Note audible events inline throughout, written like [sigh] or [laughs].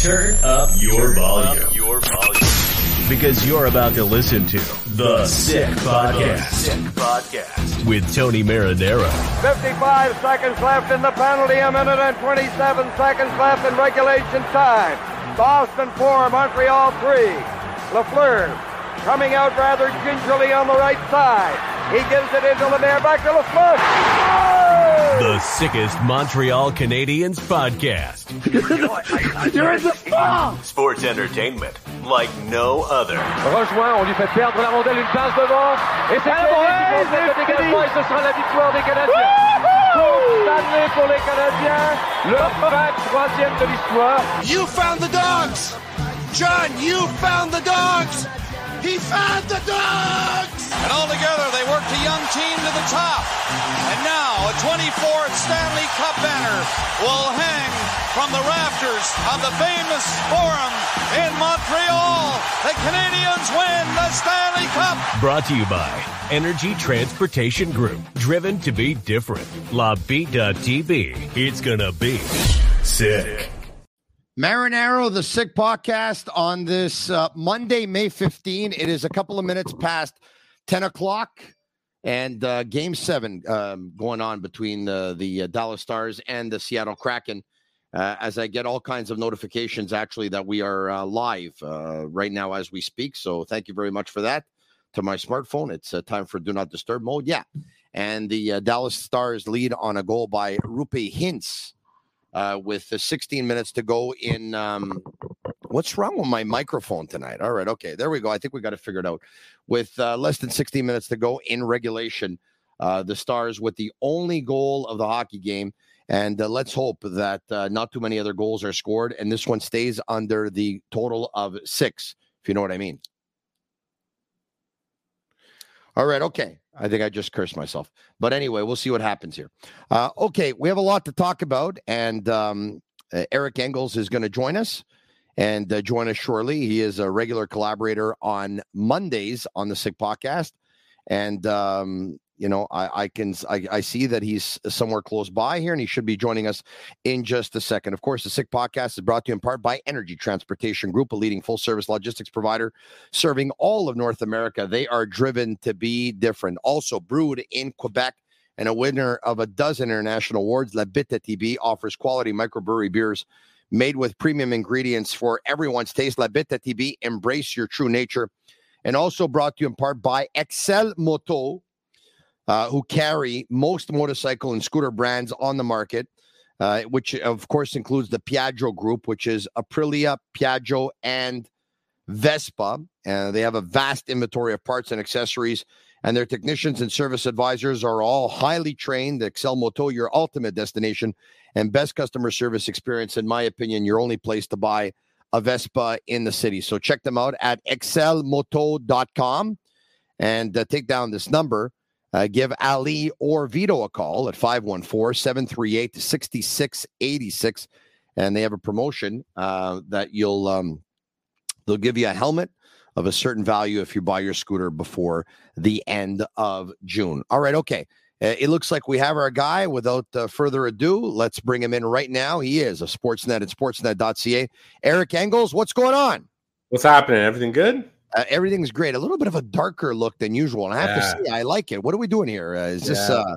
Turn up your volume. Your volume. Because you're about to listen to The Sick Podcast. Sick Podcast. With Tony Marinaro, 55 seconds left in the penalty, a minute and 27 seconds left in regulation time. Boston 4, Montreal 3. Lafleur coming out rather gingerly on the right side. He gives it into Lemaire, back to Lafleur. Oh! The sickest Montreal Canadiens podcast. You're in the ball! Sports entertainment like no other. Rejoint, on lui fait perdre la rondelle, une passe devant. Et c'est Canadien qui complète le dégagement et ce sera la victoire des Canadiens. Coupe Stanley pour les Canadiens. Leur 23e de l'histoire. You found the dogs! John, you found the dogs! He found the dogs! And all together, they worked a young team to the top. And now, a 24th Stanley Cup banner will hang from the rafters of the famous Forum in Montreal. The Canadiens win the Stanley Cup! Brought to you by Energy Transportation Group. Driven to be different. La TV. It's gonna be sick. Marinaro, the Sick Podcast on this uh, Monday, May 15. It is a couple of minutes past 10 o'clock and uh, game seven um, going on between the, the uh, Dallas Stars and the Seattle Kraken. Uh, as I get all kinds of notifications, actually, that we are uh, live uh, right now as we speak. So thank you very much for that to my smartphone. It's time for Do Not Disturb mode. Yeah. And the Dallas Stars lead on a goal by Roope Hintz with the 16 minutes to go in. Um, what's wrong with my microphone tonight? All right, okay, there we go. I think we got to figure it out. With uh, less than 16 minutes to go in regulation, uh, the Stars with the only goal of the hockey game. And uh, let's hope that uh, not too many other goals are scored, and this one stays under the total of six, if you know what I mean. All right, okay. I think I just cursed myself. But anyway, we'll see what happens here. Uh, okay, we have a lot to talk about, and um, uh, Eric Engels is going to join us and uh, join us shortly. He is a regular collaborator on Mondays on the Sick Podcast, and um, you know I, I can I, I see that he's somewhere close by here, and he should be joining us in just a second. Of course, the Sick Podcast is brought to you in part by Energy Transportation Group, a leading full service logistics provider serving all of North America. They are driven to be different. Also brewed in Quebec and a winner of a dozen international awards, La Bitte TB offers quality microbrewery beers made with premium ingredients for everyone's taste. La Bitte TB, embrace your true nature. And also brought to you in part by Excel Moto, uh, who carry most motorcycle and scooter brands on the market, uh, which of course includes the Piaggio Group, which is Aprilia, Piaggio, and Vespa. And they have a vast inventory of parts and accessories. And their technicians and service advisors are all highly trained. Excel Moto, your ultimate destination and best customer service experience, in my opinion, your only place to buy a Vespa in the city. So check them out at excelmoto.com and uh, take down this number. Uh, give Ali or Vito a call at 514 738 6686. And they have a promotion uh, that you'll, um, they'll give you a helmet of a certain value if you buy your scooter before the end of June. All right. Okay. Uh, it looks like we have our guy. Without uh, further ado, let's bring him in right now. He is a Sportsnet at sportsnet.ca. Eric Engels, what's going on? What's happening? Everything good? Uh, everything's great. A little bit of a darker look than usual, and I have Yeah. to say, I like it. What are we doing here? Uh, is this? Uh,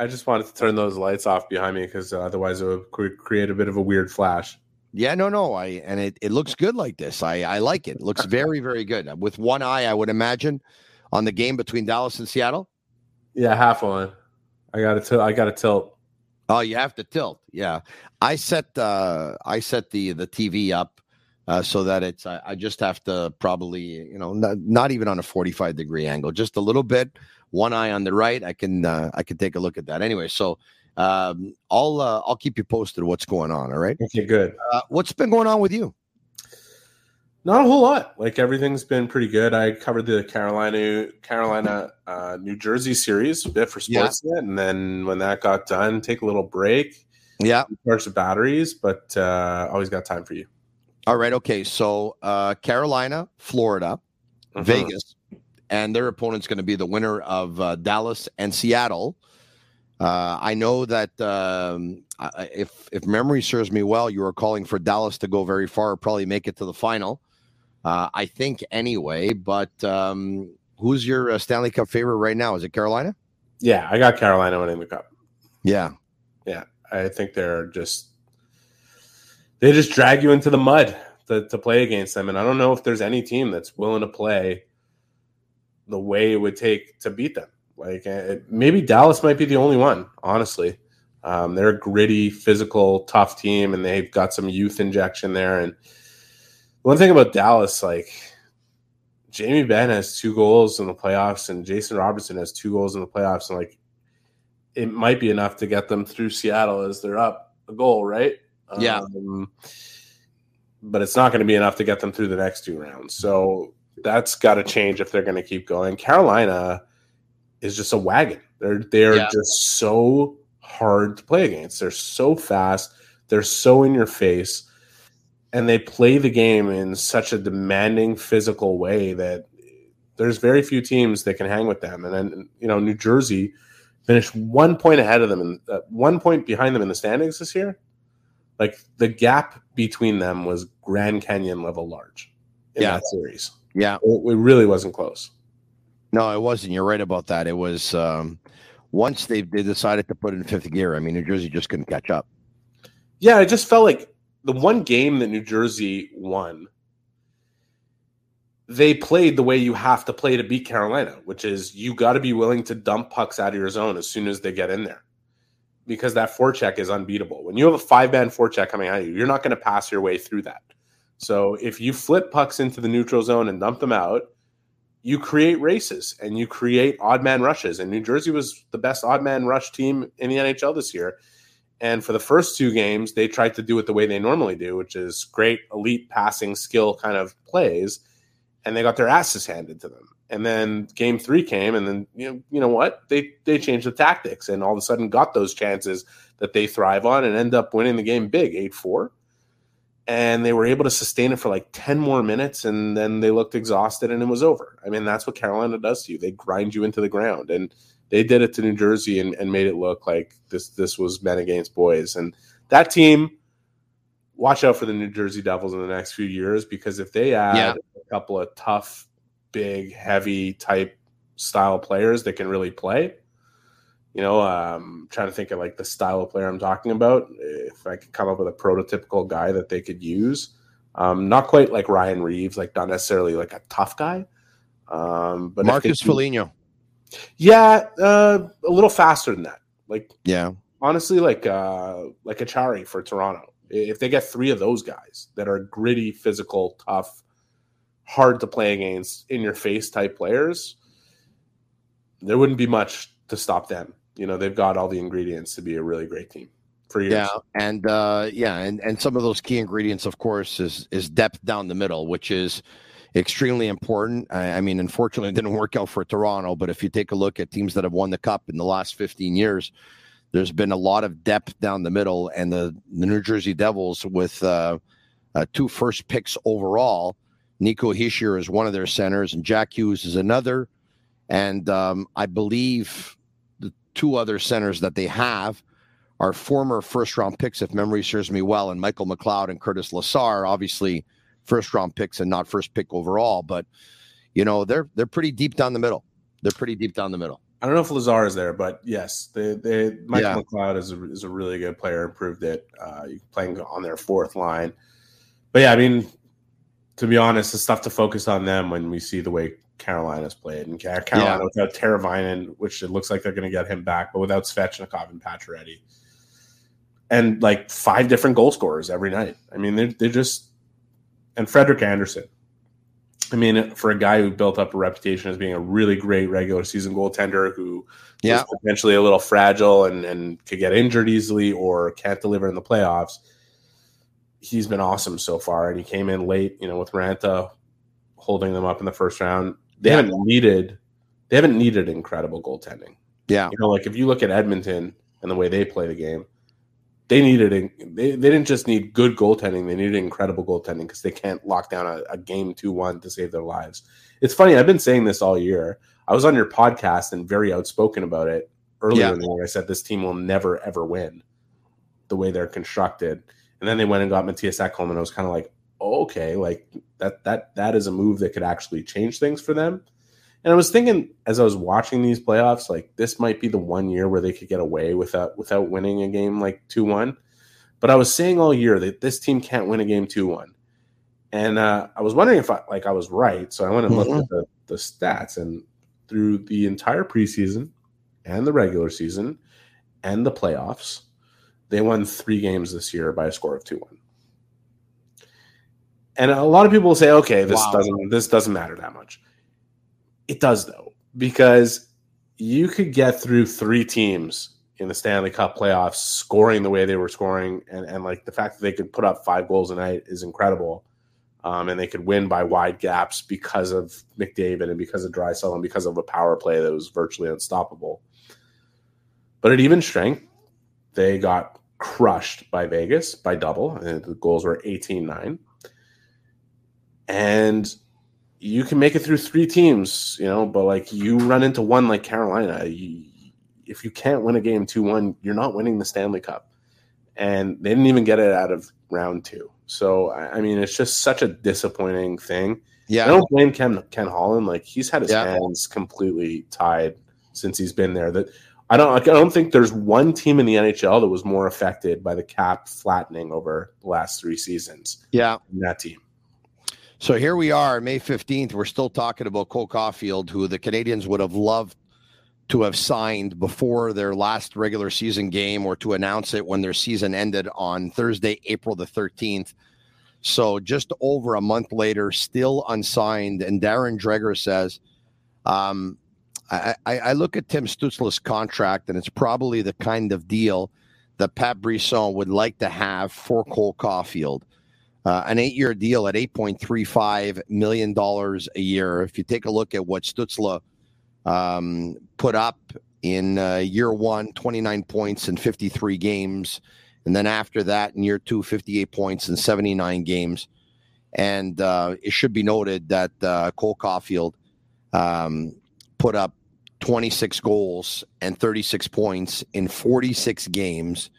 I just wanted to turn those lights off behind me because uh, otherwise it would cre- create a bit of a weird flash. Yeah, no, no. I and it, it looks good like this. I, I like it. it. Looks [laughs] very, very good. With one eye, I would imagine, on the game between Dallas and Seattle. Yeah, half on. I got to tilt. I got to tilt. Oh, you have to tilt. Yeah, I set uh I set the the TV up uh, so that it's I, I, just have to probably you know not, not, even on a 45 degree angle just a little bit one eye on the right i can uh, i can take a look at that anyway so um, i'll uh, i'll keep you posted what's going on all right okay good uh, what's been going on with you not a whole lot like everything's been pretty good i covered the carolina carolina uh, new jersey series a bit for sportsnet yeah. and then when that got done take a little break yeah charge the batteries but uh, always got time for you all right. Okay. So uh, Carolina, Florida, uh-huh. Vegas, and their opponent's going to be the winner of uh, Dallas and Seattle. Uh, I know that um, if if memory serves me well, you were calling for Dallas to go very far, probably make it to the final. Uh, I think anyway. But um, who's your uh, Stanley Cup favorite right now? Is it Carolina? Yeah, I got Carolina winning the cup. Yeah, yeah. I think they're just they just drag you into the mud to, to play against them. And I don't know if there's any team that's willing to play the way it would take to beat them. Like eh, maybe Dallas might be the only one, honestly. Um, they're a gritty, physical, tough team, and they've got some youth injection there. And one thing about Dallas, like Jamie Benn has two goals in the playoffs, and Jason Robertson has two goals in the playoffs, and like it might be enough to get them through Seattle as they're up a goal, right? Yeah. Um, but it's not going to be enough to get them through the next two rounds. So that's got to change if they're going to keep going. Carolina is just a wagon. They're they're yeah. just so hard to play against. They're so fast. They're so in your face, and they play the game in such a demanding physical way that there's very few teams that can hang with them. And then you know New Jersey finished one point ahead of them and uh, one point behind them in the standings this year. Like the gap between them was Grand Canyon level large in yeah. that series. Yeah. It, it, really wasn't close. No, it wasn't. You're right about that. It was um, once they, they decided to put in fifth gear, I mean, New Jersey just couldn't catch up. Yeah, it just felt like the one game that New Jersey won, they played the way you have to play to beat Carolina, which is you got to be willing to dump pucks out of your zone as soon as they get in there because that forecheck is unbeatable. When you have a five man forecheck coming at you, you're not going to pass your way through that. So if you flip pucks into the neutral zone and dump them out, you create races and you create odd man rushes. And New Jersey was the best odd man rush team in the NHL this year. And for the first two games, they tried to do it the way they normally do, which is great elite passing skill kind of plays. And they got their asses handed to them. And then game three came, and then you know, you know what? They they changed the tactics and all of a sudden got those chances that they thrive on and end up winning the game big, eight four. And they were able to sustain it for like 10 more minutes, and then they looked exhausted and it was over. I mean, that's what Carolina does to you. They grind you into the ground. And they did it to New Jersey and, and made it look like this this was men against boys. And that team, watch out for the New Jersey Devils in the next few years because if they add yeah. a couple of tough big, heavy type style players that can really play. You know, um, trying to think of like the style of player I'm talking about. If I could come up with a prototypical guy that they could use, um, not quite like Ryan Reaves, like not necessarily like a tough guy, um, but Marcus Foligno. Yeah, uh, a little faster than that. Like, yeah, honestly, like uh, like Acciari for Toronto. If they get three of those guys that are gritty, physical, tough, hard to play against in your face type players, there wouldn't be much to stop them. You know, they've got all the ingredients to be a really great team for years. Yeah, and uh, yeah, and and some of those key ingredients, of course, is is depth down the middle, which is extremely important. I, I mean, unfortunately, it didn't work out for Toronto, but if you take a look at teams that have won the cup in the last 15 years, there's been a lot of depth down the middle, and the the New Jersey Devils with uh, uh, two first picks overall Nico Hischier is one of their centers, and Jack Hughes is another. And um, I believe two other centers that they have are former first round picks, if memory serves me well, and Michael McLeod and Curtis Lazar, obviously first round picks and not first pick overall. But you know, they're they're pretty deep down the middle. They're pretty deep down the middle. I don't know if Lazar is there, but yes, they, they Michael Yeah. McLeod is a, is a really good player. Proved it. Uh, playing on their fourth line, but yeah, I mean, to be honest, it's tough to focus on them when we see the way Carolina's played and Carolina Yeah. without Teravainen, which it looks like they're going to get him back, but without Svechnikov and Pacioretty, and like five different goal scorers every night. I mean, they're they're just and Frederik Andersen. I mean, for a guy who built up a reputation as being a really great regular season goaltender who Yeah. was potentially a little fragile and, and could get injured easily or can't deliver in the playoffs, he's been awesome so far. And he came in late, you know, with Raanta holding them up in the first round. They Yeah. haven't needed they haven't needed incredible goaltending. Yeah. You know, like if you look at Edmonton and the way they play the game, they needed they, they didn't just need good goaltending, they needed incredible goaltending because they can't lock down a, a game 2 1 to save their lives. It's funny, I've been saying this all year. I was on your podcast and very outspoken about it earlier Yeah. in the year. I said this team will never ever win the way they're constructed. And then they went and got Matthias Ekholm, and I was kind of like, okay, like that that that is a move that could actually change things for them. And I was thinking as I was watching these playoffs, like this might be the one year where they could get away without without winning a game like two one. But I was saying all year that this team can't win a game two one, and uh, I was wondering if I like I was right. So I went and looked at the, the stats, and through the entire preseason and the regular season and the playoffs, they won three games this year by a score of two one. And a lot of people will say, okay, this Wow. doesn't this doesn't matter that much. It does though, because you could get through three teams in the Stanley Cup playoffs scoring the way they were scoring, and, and like the fact that they could put up five goals a night is incredible. Um, and they could win by wide gaps because of McDavid and because of Draisaitl and because of a power play that was virtually unstoppable. But at even strength, they got crushed by Vegas by double. And the goals were 18 9. And you can make it through three teams, you know, but like you run into one like Carolina, you, if you can't win a game 2 1, you're not winning the Stanley Cup. And they didn't even get it out of round two. So, I mean, it's just such a disappointing thing. Yeah. I don't blame Ken, Ken Holland. Like, he's had his Yeah. hands completely tied since he's been there. That I don't, I don't think there's one team in the NHL that was more affected by the cap flattening over the last three seasons Yeah. that team. So here we are, May 15th. We're still talking about Cole Caufield, who the Canadiens would have loved to have signed before their last regular season game or to announce it when their season ended on Thursday, April the 13th. So just over a month later, still unsigned. And Darren Dreger says, um, I, I, look at Tim Stützle's contract, and it's probably the kind of deal that Pat Brisson would like to have for Cole Caufield uh, an eight-year deal at eight point three five million dollars a year. If you take a look at what Stützle um, put up in uh, year one, 29 points in 53 games, and then after that in year two, 58 points in 79 games. And uh, it should be noted that uh, Cole Caufield um, put up 26 goals and 36 points in 46 games.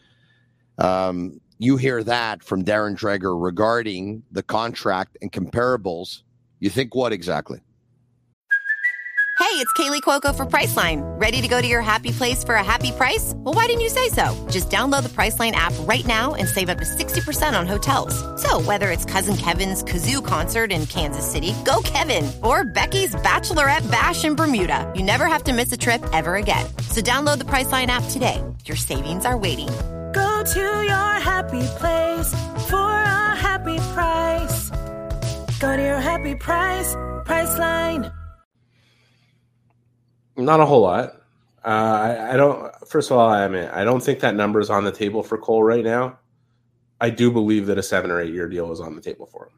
Um, you hear that from Darren Dreger regarding the contract and comparables. You think what exactly? Hey, it's Kaley Cuoco for Priceline. Ready to go to your happy place for a happy price? Well, why didn't you say so? Just download the Priceline app right now and save up to 60% on hotels. So, whether it's Cousin Kevin's Kazoo concert in Kansas City, go Kevin, or Becky's Bachelorette Bash in Bermuda, you never have to miss a trip ever again. So, download the Priceline app today. Your savings are waiting. Go to your happy place for a happy price. Go to your happy price, Priceline. Not a whole lot. Uh, I, I don't. First of all, I mean, I don't think that number is on the table for Cole right now. I do believe that a seven or eight year deal is on the table for him.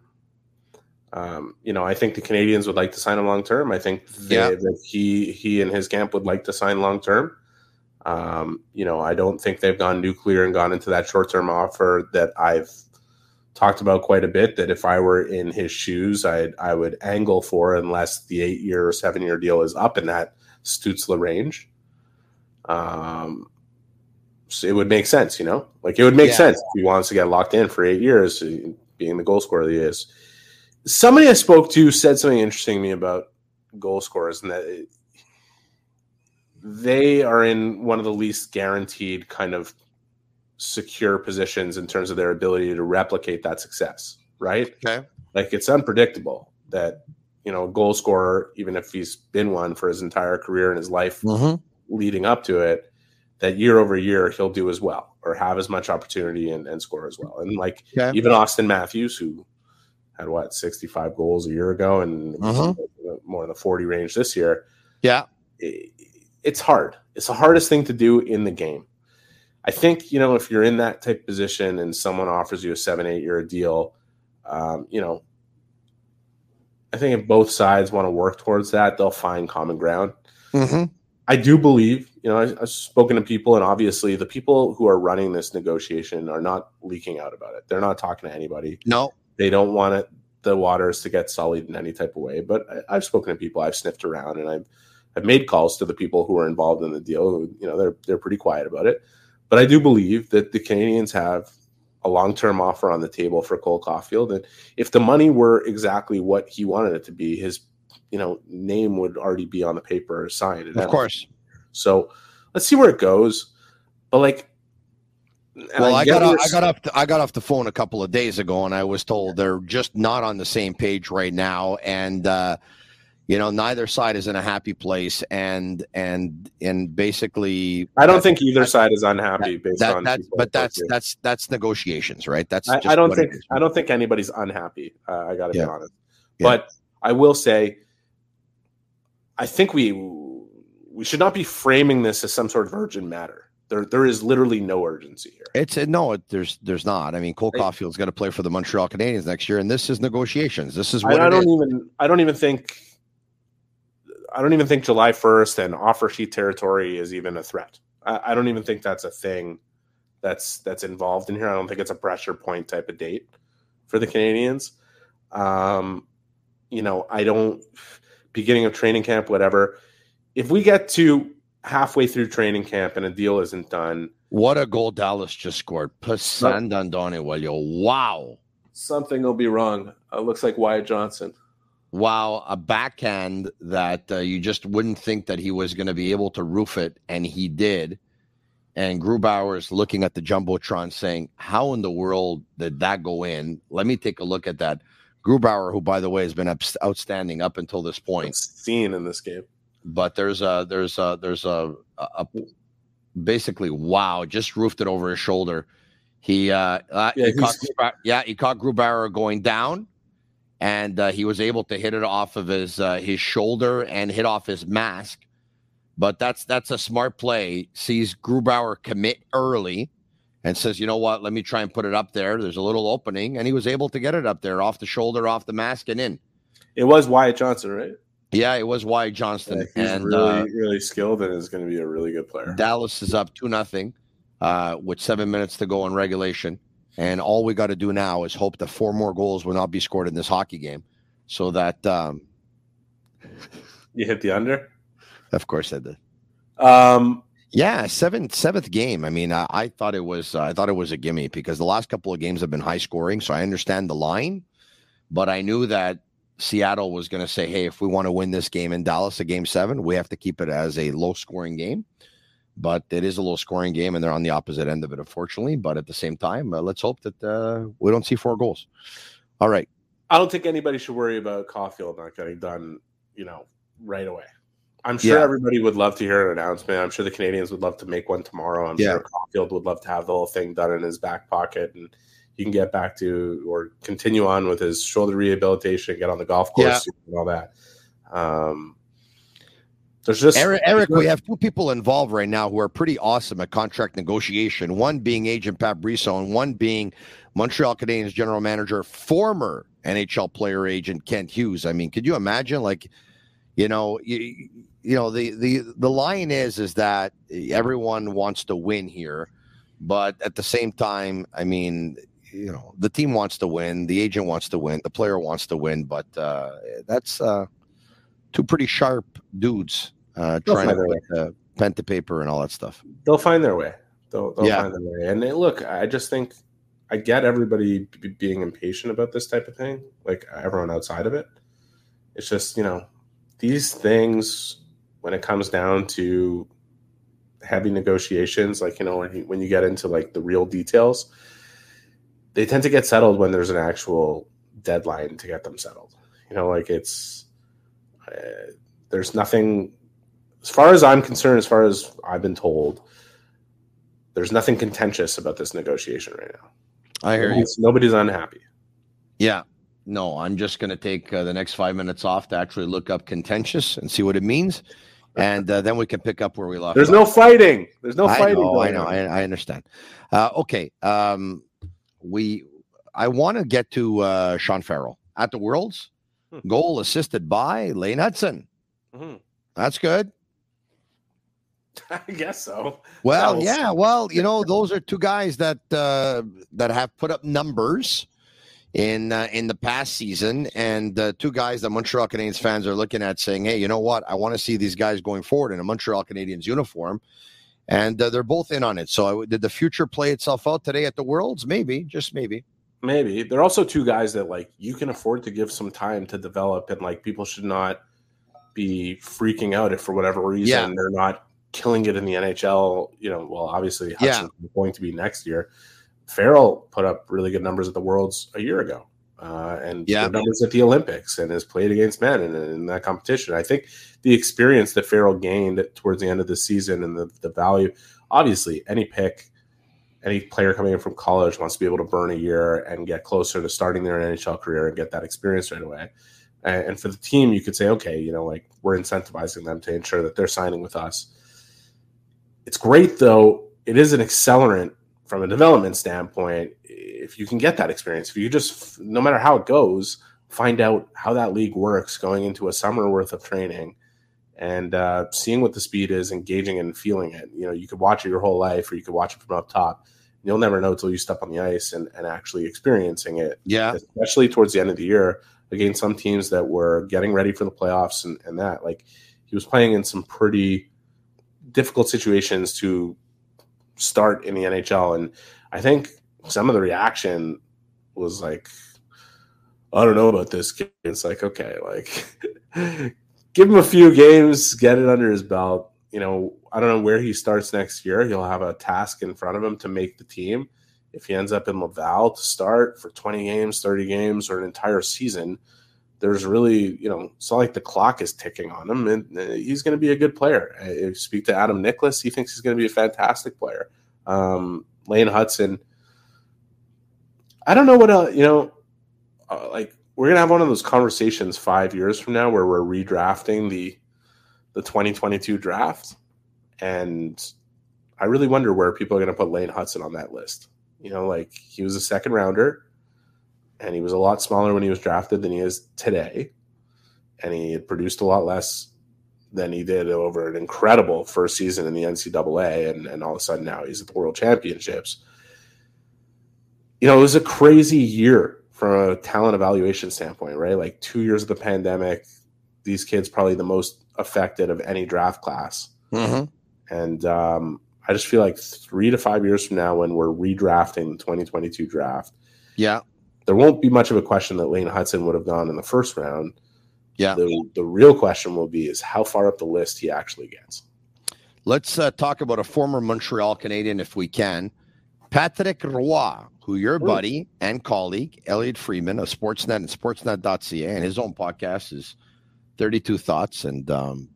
Um, you know, I think the Canadiens would like to sign him long term. I think they, Yeah. that he he and his camp would like to sign long term. Um, you know, I don't think they've gone nuclear and gone into that short term offer that I've talked about quite a bit. That if I were in his shoes, I I would angle for unless the eight year or seven year deal is up in that Stützle range. Um, so it would make sense, you know, like it would make Yeah. sense if he wants to get locked in for eight years, uh, being the goal scorer that he is. Somebody I spoke to said something interesting to me about goal scorers, and that it, they are in one of the least guaranteed kind of secure positions in terms of their ability to replicate that success, right? Okay. Like it's unpredictable that, you know, a goal scorer, even if he's been one for his entire career and his life Mhm. leading up to it, that year over year he'll do as well or have as much opportunity and, and score as well. And like Okay. even Auston Matthews, who had what, 65 goals a year ago and Mhm. more in the 40 range this year Yeah. it- it's hard. It's the hardest thing to do in the game. I think you know if you're in that type of position and someone offers you a seven, eight year deal, um, you know, I think if both sides want to work towards that, they'll find common ground. Mm-hmm. I do believe, you know, I, I've spoken to people, and obviously the people who are running this negotiation are not leaking out about it. They're not talking to anybody. No. They don't want it, the waters to get sullied in any type of way. But I, I've spoken to people, I've sniffed around, and I've I've made calls to the people who are involved in the deal. Who, you know, they're they're pretty quiet about it. But I do believe that the Canadiens have a long term offer on the table for Cole Caufield, and if the money were exactly what he wanted it to be, his you know name would already be on the paper or signed. Of course. So let's see where it goes. But like, and Well, I, get got off, I got off the, I got off the phone a couple of days ago, and I was told they're just not on the same page right now, and uh, you know neither side is in a happy place, and and and basically, I don't think either side is unhappy based that, on. that's but that's that's that's negotiations, right? That's I, just I don't think. I don't think anybody's unhappy. Uh, I got to Yeah. be honest, Yeah. but I will say, I think we we should not be framing this as some sort of urgent matter. There there is literally no urgency here. It's no, it, there's there's not. I mean, Cole Caufield's got to play for the Montreal Canadiens next year, and this is negotiations. This is I, what I it don't is. even I don't even think I don't even think July first and offer sheet territory is even a threat. I, I don't even think that's a thing that's that's involved in here. I don't think it's a pressure point type of date for the Canadiens. Um, you know, I don't beginning of training camp, whatever. If we get to halfway through training camp and a deal isn't done, What a goal Dallas just scored. Pasan Dandone, Walio. Wow. something will be wrong. Uh, looks like Wyatt Johnston. Wow, a backhand that uh, you just wouldn't think that he was going to be able to roof it, and he did. And Grubauer is looking at the jumbotron, saying, "How in the world did that go in?" Let me take a look at that. Grubauer, who by the way has been ups- outstanding up until this point, seen in this game. But there's a there's a there's a, a, a basically wow, just roofed it over his shoulder. He uh, uh Yeah, he caught yeah he caught Grubauer going down, and uh, he was able to hit it off of his uh, his shoulder and hit off his mask. But that's that's a smart play. Sees Grubauer commit early, and says, "You know what? Let me try and put it up there. There's a little opening," and he was able to get it up there, off the shoulder, off the mask, and in. It was Wyatt Johnston, right? Yeah, it was Wyatt Johnston, He's and really uh, really skilled and is going to be a really good player. Dallas is up two nothing, uh, with seven minutes to go in regulation, and all we got to do now is hope that four more goals will not be scored in this hockey game, so that um, You hit the under. of course I did. Um, yeah, seventh seventh game. I mean, I, I thought it was uh, I thought it was a gimme because the last couple of games have been high scoring, so I understand the line, but I knew that Seattle was going to say, "Hey, if we want to win this game in Dallas, a game seven, we have to keep it as a low scoring game." But it is a low scoring game, and they're on the opposite end of it, unfortunately. But at the same time, uh, let's hope that uh, we don't see four goals. All right. I don't think anybody should worry about Caufield not getting done, you know, right away. I'm sure Yeah. everybody would love to hear an announcement. I'm sure the Canadiens would love to make one tomorrow. I'm Yeah. sure Caufield would love to have the whole thing done in his back pocket and he can get back to or continue on with his shoulder rehabilitation, get on the golf course and all that. Um, there's just Eric, Eric, we have two people involved right now who are pretty awesome at contract negotiation. One being Agent Pat Brisson, and one being Montreal Canadiens general manager, former NHL player agent Kent Hughes. I mean, could you imagine? Like, you know, you, you know, the the the line is is that everyone wants to win here, but at the same time, I mean, you know, the team wants to win, the agent wants to win, the player wants to win, but uh, that's uh, two pretty sharp dudes uh, They'll trying to uh, pen to paper and all that stuff. they'll find their way. They'll, they'll Yeah. find their way. And they, look, I just think I get everybody b- being impatient about this type of thing, like everyone outside of it. It's just, you know, these things, when it comes down to heavy negotiations, like you know when you, when you get into like the real details, they tend to get settled when there's an actual deadline to get them settled. You know, like it's uh, there's nothing as far as I'm concerned, as far as I've been told, there's nothing contentious about this negotiation right now. I hear nobody's, you. Nobody's unhappy. Yeah. No, I'm just going to take uh, the next five minutes off to actually look up contentious and see what it means. And uh, then we can pick up where we left. There's off. no fighting. There's no I fighting. Know, I know. I, I understand. Uh, okay. Um, we. I want to get to uh, Sean Farrell at the Worlds. Hmm. Goal assisted by Lane Hutson. Mm-hmm. That's good. [laughs] I guess so. Well, yeah. Well, you know, those are two guys that uh, that have put up numbers in uh, in the past season, and uh, two guys that Montreal Canadiens fans are looking at, saying, "Hey, you know what? I want to see these guys going forward in a Montreal Canadiens uniform." And uh, they're both in on it. So, did the future play itself out today at the Worlds? Maybe, just maybe. Maybe they're also two guys that like you can afford to give some time to develop, and like people should not be freaking out if for whatever reason yeah. they're not killing it in the NHL. You know, well, obviously Hutson's yeah. going to be next year. Farrell put up really good numbers at the Worlds a year ago, uh, and yeah. numbers at the Olympics, and has played against men in, in, that competition. I think the experience that Farrell gained towards the end of the season and the, the value, obviously, any pick, any player coming in from college wants to be able to burn a year and get closer to starting their NHL career and get that experience right away. And, and for the team, you could say, okay, you know, like we're incentivizing them to ensure that they're signing with us it's great though. It is an accelerant from a development standpoint. If you can get that experience, if you just, no matter how it goes, find out how that league works going into a summer worth of training and uh, seeing what the speed is, engaging and feeling it. You know, you could watch it your whole life, or you could watch it from up top. You'll never know until you step on the ice and, and actually experiencing it. Yeah. Especially towards the end of the year against some teams that were getting ready for the playoffs and, and that. Like he was playing in some pretty difficult situations to start in the NHL. And I think some of the reaction was like, I don't know about this kid. It's like, okay, like [laughs] give him a few games, get it under his belt. You know, I don't know where he starts next year. He'll have a task in front of him to make the team. If he ends up in Laval to start for 20 games, 30 games, or an entire season, there's really, you know, it's not like the clock is ticking on him, and uh, he's going to be a good player. If you speak to Adam Nicholas, he thinks he's going to be a fantastic player. Um, Lane Hutson, I don't know what else, you know, uh, like we're gonna have one of those conversations five years from now where we're redrafting the the 2022 draft, and I really wonder where people are gonna put Lane Hutson on that list. You know, like he was a second rounder and he was a lot smaller when he was drafted than he is today. And he had produced a lot less than he did over an incredible first season in the NCAA. And, and all of a sudden now he's at the World Championships. You know, it was a crazy year from a talent evaluation standpoint, right? Like two years of the pandemic, these kids probably the most affected of any draft class. Mm-hmm. And um, I just feel like three to five years from now, when we're redrafting the 2022 draft, yeah, there won't be much of a question that Lane Hutson would have gone in the first round. Yeah. The, the real question will be is how far up the list he actually gets. Let's uh, talk about a former Montreal Canadien if we can. Patrick Roy, who your buddy and colleague, Elliotte Friedman of Sportsnet and Sportsnet.ca, and his own podcast is 32 Thoughts. And um,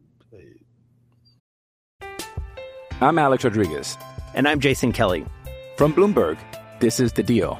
I'm Alex Rodriguez. And I'm Jason Kelly. From Bloomberg, this is The Deal.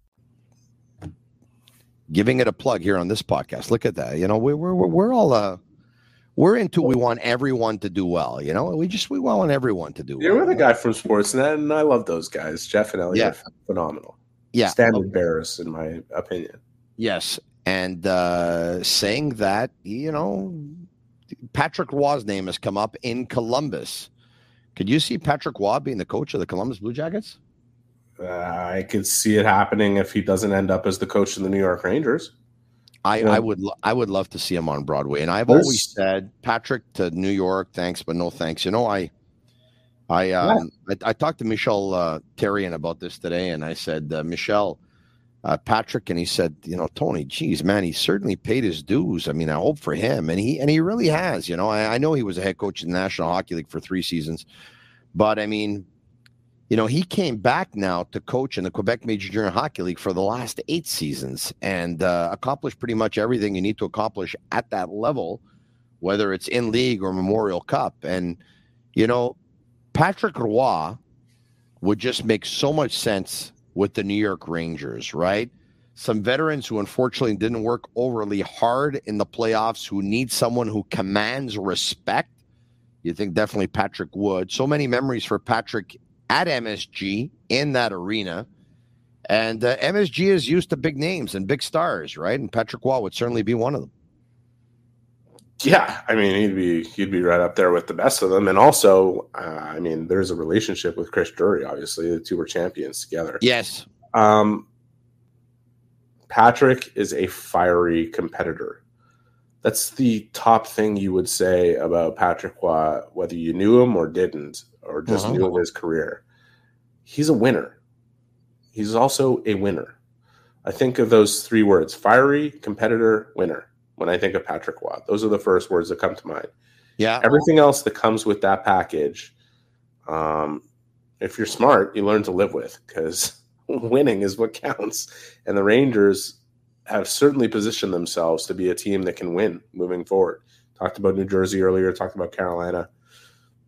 giving it a plug here on this podcast. Look at that. You know, we, we're we're we're all uh we're into we want everyone to do well. You know, we just we want everyone to do well. You're well. with a guy from Sportsnet, and I love those guys. Jeff and Elliotte Yeah. are phenomenal. Yeah. Standard bearers, in my opinion. Yes, and uh saying that you know Patrick Roy's name has come up in Columbus. Could you see Patrick Roy being the coach of the Columbus Blue Jackets? Uh, I could see it happening if he doesn't end up as the coach of the New York Rangers. I, You know- I would lo- I would love to see him on Broadway, and I've There's- always said Patrick to New York, thanks but no thanks. You know, I I um, I, I talked to Michel uh, Therrien about this today, and I said, uh, Michel, uh, Patrick, and he said, you know, Tony, geez, man, he certainly paid his dues. I mean, I hope for him, and he and he really has. You know, I, I know he was a head coach in the National Hockey League for three seasons, but I mean, you know, he came back now to coach in the Quebec Major Junior Hockey League for the last eight seasons and uh, accomplished pretty much everything you need to accomplish at that level, whether it's in league or Memorial Cup. And, you know, Patrick Roy would just make so much sense with the New York Rangers, right? Some veterans who unfortunately didn't work overly hard in the playoffs, who need someone who commands respect. You think definitely Patrick would. So many memories for Patrick at MSG in that arena. And uh, MSG is used to big names and big stars, right? And Patrick Roy would certainly be one of them. Yeah, I mean he'd be he'd be right up there with the best of them, and also, uh, I mean, there's a relationship with Chris Drury. Obviously, the two were champions together. Yes. Um, Patrick is a fiery competitor. That's the top thing you would say about Patrick Roy, whether you knew him or didn't, or just Mhm. knew of his career. He's a winner. He's also a winner. I think of those three words fiery, competitor, winner when I think of Patrick Roy, Those are the first words that come to mind. Yeah. Everything else that comes with that package, um, if you're smart, you learn to live with because [laughs] winning is what counts. And the Rangers have certainly positioned themselves to be a team that can win moving forward. Talked about New Jersey earlier, talked about Carolina.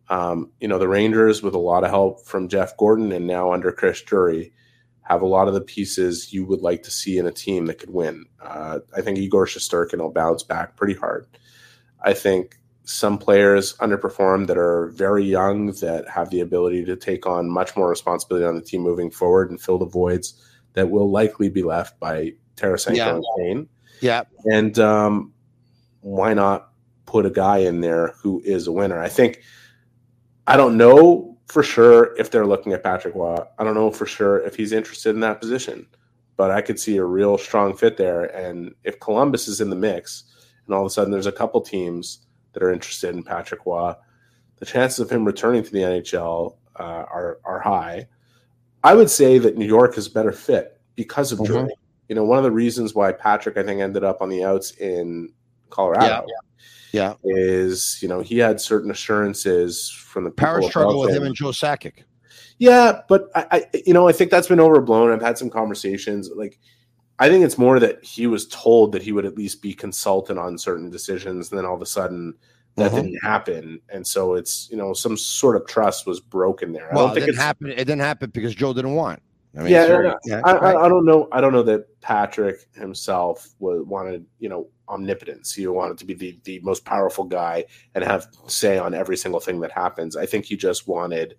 Um, you know, the Rangers, with a lot of help from Jeff Gorton and now under Chris Drury, have a lot of the pieces you would like to see in a team that could win. Uh, I think Igor Shesterkin will bounce back pretty hard. I think some players underperform that are very young that have the ability to take on much more responsibility on the team moving forward and fill the voids that will likely be left by Tarasenko Yeah. and Kane. Yeah. And um, why not put a guy in there who is a winner? I think I don't know for sure if they're looking at Patrick Roy. I don't know for sure if he's interested in that position, but I could see a real strong fit there. And if Columbus is in the mix, and all of a sudden there's a couple teams that are interested in Patrick Roy, the chances of him returning to the NHL uh, are are high. I would say that New York is a better fit because of. Drury. You know, one of the reasons why Patrick I think ended up on the outs in Colorado Yeah. Is you know he had certain assurances from the Power struggle with him and Joe Sakic. yeah, but I, I, you know, I think that's been overblown. I've had some conversations. Like, I think it's more that he was told that he would at least be consulted on certain decisions, and then all of a sudden that Mhm. didn't happen, and so it's you know some sort of trust was broken there. I Well, don't it think didn't happen. It didn't happen because Joe didn't want. I mean, yeah, it's very- no, no. yeah, I, right. I, I don't know. I don't know that Patrick himself was, wanted, you know, omnipotence. He wanted to be the, the most powerful guy and have say on every single thing that happens. I think he just wanted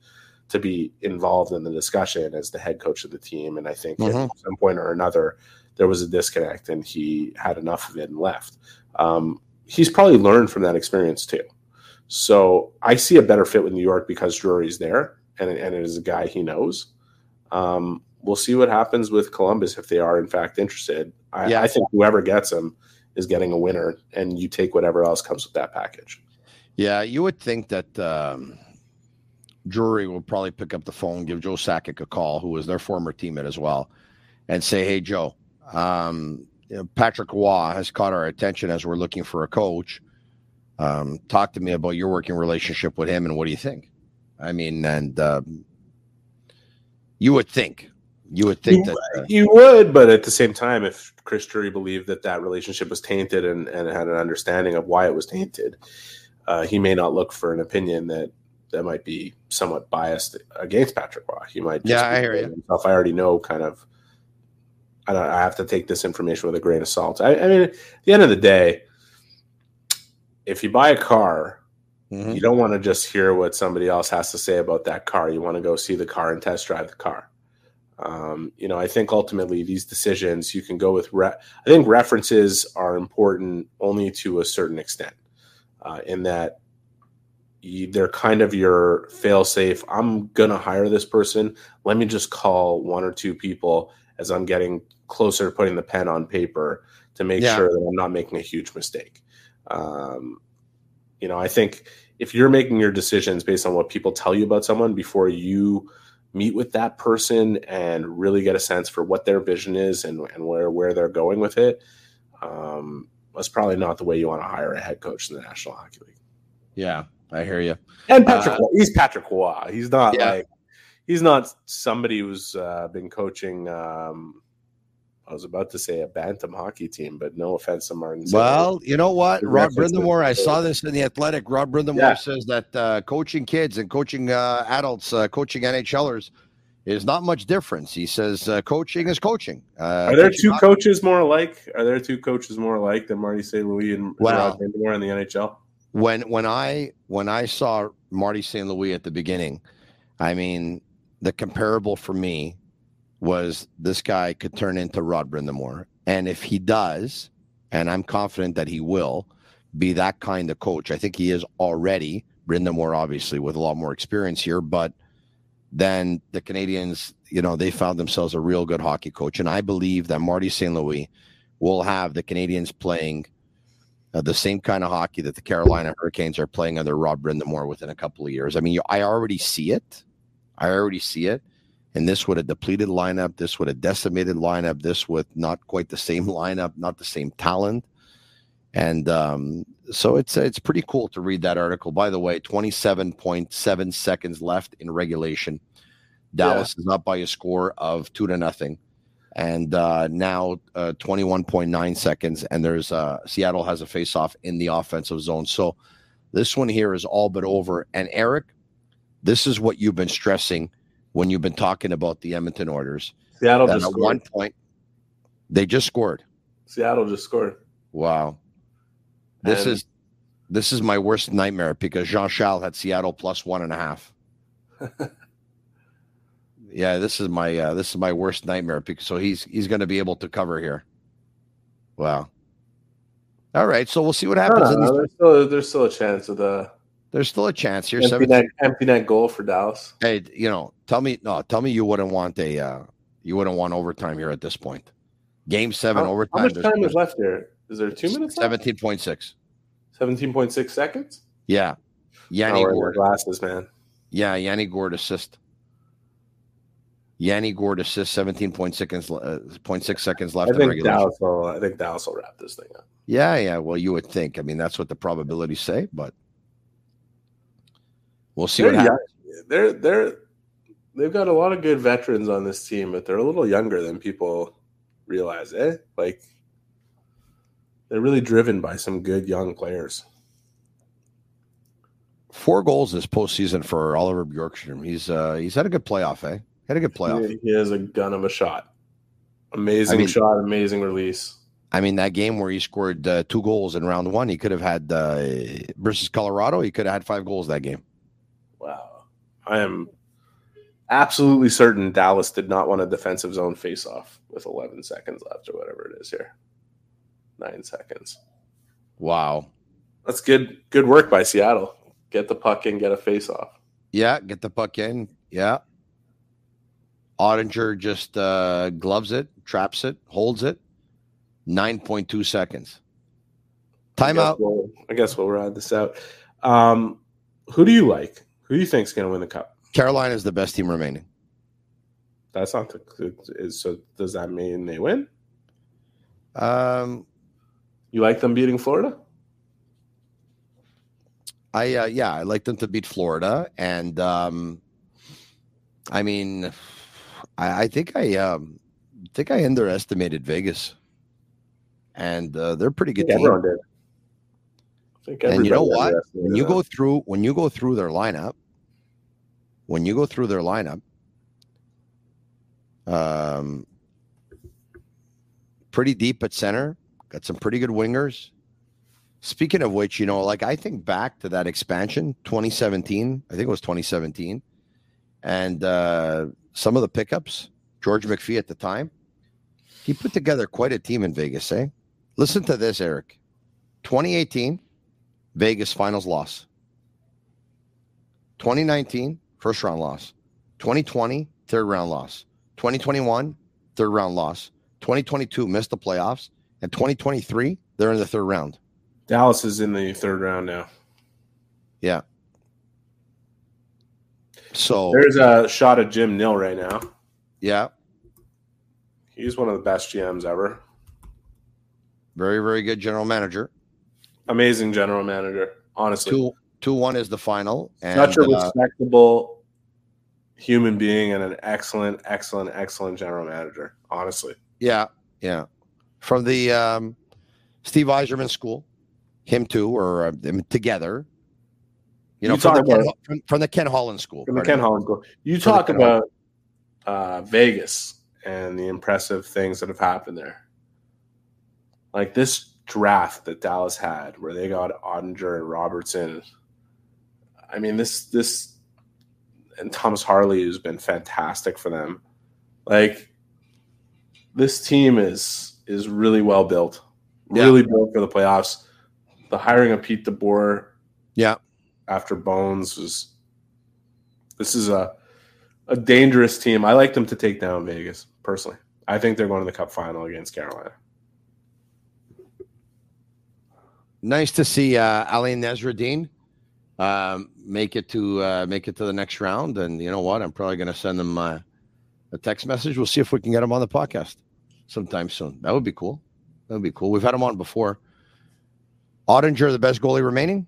to be involved in the discussion as the head coach of the team. And I think Mhm. at some point or another, there was a disconnect and he had enough of it and left. Um, he's probably learned from that experience too. So I see a better fit with New York because Drury's there and, and it is a guy he knows. Um, we'll see what happens with Columbus if they are in fact interested. I, Yeah. I think whoever gets him is getting a winner, and you take whatever else comes with that package. Yeah, you would think that um, Drury will probably pick up the phone, give Joe Sakic a call, who was their former teammate as well, and say, "Hey, Joe, um, Patrick Roy has caught our attention as we're looking for a coach. Um, talk to me about your working relationship with him, and what do you think?" I mean, and um, you would think, you would think that. uh, You would, but at the same time, if Chris Drury believed that that relationship was tainted and, and had an understanding of why it was tainted, uh, he may not look for an opinion that that might be somewhat biased against Patrick Roy. He might, just Yeah, I hear you. Himself, I already know kind of I, don't, I have to take this information with a grain of salt. I, I mean, at the end of the day, if you buy a car, mm-hmm. you don't want to just hear what somebody else has to say about that car. You want to go see the car and test drive the car. Um, you know, I think ultimately these decisions you can go with. Re- I think references are important only to a certain extent, uh, in that you, they're kind of your fail safe. I'm gonna hire this person. Let me just call one or two people as I'm getting closer to putting the pen on paper to make yeah. sure that I'm not making a huge mistake. Um, you know, I think if you're making your decisions based on what people tell you about someone before you meet with that person and really get a sense for what their vision is and, and where where they're going with it, um, that's probably not the way you want to hire a head coach in the National Hockey League. Yeah, I hear you. And Patrick, uh, he's Patrick Roy. He's not yeah. like he's not somebody who's uh, been coaching. Um, I was about to say a bantam hockey team, but no offense to Martin. Well, you know what, Rod Brind'Amour. I saw this in the Athletic. Rod Brind'Amour yeah. says that uh, coaching kids and coaching uh, adults, uh, coaching NHLers, is not much difference. He says uh, coaching is coaching. Uh, Are there two hockey. coaches more alike? Are there two coaches more alike than Marty St. Louis and well, Rod Brind'Amour in the NHL? When when I when I saw Marty St. Louis at the beginning, I mean the comparable for me was this guy could turn into Rod Brind'Amour. And if he does, and I'm confident that he will be that kind of coach, I think he is already Brind'Amour, obviously, with a lot more experience here. But then the Canadiens, you know, they found themselves a real good hockey coach. And I believe that Marty St. Louis will have the Canadiens playing uh, the same kind of hockey that the Carolina Hurricanes are playing under Rod Brind'Amour within a couple of years. I mean, I already see it. I already see it. And this would have depleted lineup. This would have decimated lineup. This with not quite the same [laughs] lineup, not the same talent. And um, so it's it's pretty cool to read that article. By the way, 27.7 seconds left in regulation. Dallas yeah. is up by a score of two to nothing. And uh, now uh, 21.9 seconds, and there's uh, Seattle has a face off in the offensive zone. So this one here is all but over. And Eric, this is what you've been stressing when you've been talking about the Edmonton Oilers. Seattle just at scored. one point they just scored. Seattle just scored. Wow. This and is this is my worst nightmare because Jean Charles had Seattle plus one and a half. [laughs] yeah, this is my uh, this is my worst nightmare because so he's he's going to be able to cover here. Wow. All right, so we'll see what happens. there's, still, there's still a chance of the there's still a chance here. Empty net, empty net goal for Dallas. Hey, you know, tell me no, tell me you wouldn't want a uh, you wouldn't want overtime here at this point. Game seven how, overtime. How much time is left here? Is there two minutes? Seventeen point six. Seventeen point six seconds. Yeah, Yanni Gourde glasses, man. Yeah, Yanni Gourde assist. Yanni Gourde assist. Seventeen point seconds. Uh, six seconds left. I think Dallas will. I think Dallas will wrap this thing up. Yeah, yeah. Well, you would think. I mean, that's what the probabilities say, but We'll see they're what happens. Young. They're they're they've got a lot of good veterans on this team, but they're a little younger than people realize. Eh, like they're really driven by some good young players. Four goals this postseason for Oliver Bjorkstrand. He's uh he's had a good playoff, eh? Had a good playoff. He, he has a gun of a shot. Amazing I mean, shot, amazing release. I mean, that game where he scored uh, two goals in round one, he could have had uh, versus Colorado. He could have had five goals that game. Wow. I am absolutely certain Dallas did not want a defensive zone face off with 11 seconds left or whatever it is here. Nine seconds. Wow. That's good good work by Seattle. Get the puck in, get a face off. Yeah, get the puck in. Yeah. Oettinger just uh, gloves it, traps it, holds it. 9.2 seconds. Timeout. I, we'll, I guess we'll ride this out. Um, who do you like? Who do you think is going to win the cup? Carolina is the best team remaining. That's not the. Is, so does that mean they win? Um, you like them beating Florida? I uh, yeah, I like them to beat Florida, and um, I mean, I, I think I um, think I underestimated Vegas, and uh, they're pretty good. Everyone did and you know what? When you go through when you go through their lineup, when you go through their lineup, um, pretty deep at center. Got some pretty good wingers. Speaking of which, you know, like I think back to that expansion, 2017. I think it was 2017, and uh, some of the pickups. George McPhee at the time, he put together quite a team in Vegas. Eh? Listen to this, Eric. 2018, Vegas finals loss. 2019, first round loss. 2020, third round loss. 2021, third round loss. 2022 missed the playoffs, and 2023 they're in the third round. Dallas is in the third round now. Yeah. So there's a shot of Jim Nill right now. Yeah. He's one of the best GMs ever. Very, very good general manager. Amazing general manager, honestly. Two two one is the final. And, Such a uh, respectable human being and an excellent, excellent, excellent general manager, honestly. Yeah, yeah. From the um, Steve Yzerman school, him too, or uh, them together. You know, You from, the Ken, from, from the Ken Holland school. From the Ken. Holland School. You From talk about uh, Vegas and the impressive things that have happened there. Like this draft that Dallas had, where they got Oettinger and Robertson. I mean, this this and Thomas Harley has been fantastic for them. Like this team is is really well built, really built for the playoffs. The hiring of Pete DeBoer, yeah, after Bones was this is a a dangerous team. I like them to take down Vegas personally. I think they're going to the Cup final against Carolina. Nice to see uh, Ali Nesruddin um, make it to uh, make it to the next round. And you know what? I'm probably going to send them uh, a text message. We'll see if we can get him on the podcast sometime soon. That would be cool. That would be cool. We've had him on before. Oettinger, the best goalie remaining.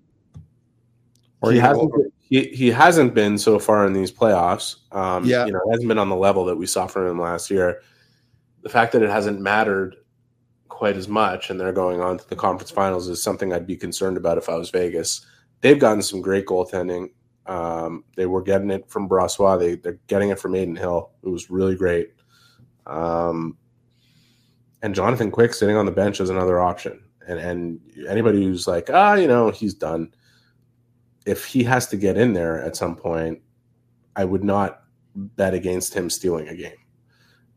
Or he hasn't, over- he, he hasn't been so far in these playoffs. Um, Yeah. you know, hasn't been on the level that we saw from him last year. The fact that it hasn't mattered quite as much and they're going on to the conference finals is something I'd be concerned about if I was Vegas. They've gotten some great goaltending. Um, they were getting it from Brossoit. They, they're getting it from Adin Hill, It was really great. Um, and Jonathan Quick sitting on the bench is another option. And and anybody who's like, ah, you know, he's done. If he has to get in there at some point, I would not bet against him stealing a game.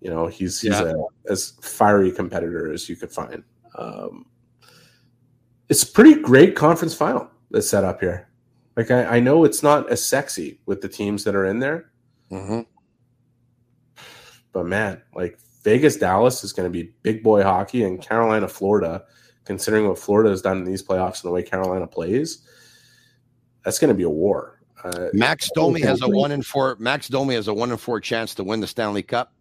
You know, he's he's Yeah. a as fiery competitor as you could find. Um, it's a pretty great conference final that's set up here. Like I, I know it's not as sexy with the teams that are in there, Mhm. but man, like Vegas, Dallas is going to be big boy hockey, and Carolina, Florida, considering what Florida has done in these playoffs and the way Carolina plays, that's going to be a war. Uh, Max Domi has a one in four. Max Domi has a one in four chance to win the Stanley Cup.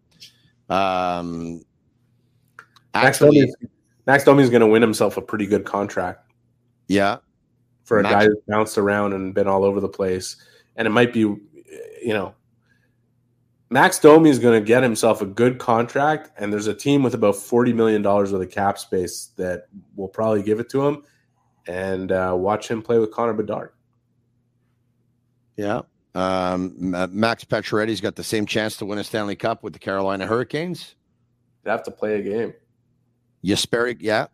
Um, Max actually, Max Domi is going to win himself a pretty good contract yeah, for a Max- guy who's bounced around and been all over the place, and it might be, you know, Max Domi is going to get himself a good contract, and there's a team with about forty million dollars worth of cap space that will probably give it to him, and uh, watch him play with Connor Bedard. yeah. Um, Max Pacioretty's got the same chance to win a Stanley Cup with the Carolina Hurricanes. They have to play a game. Jesperi, yeah.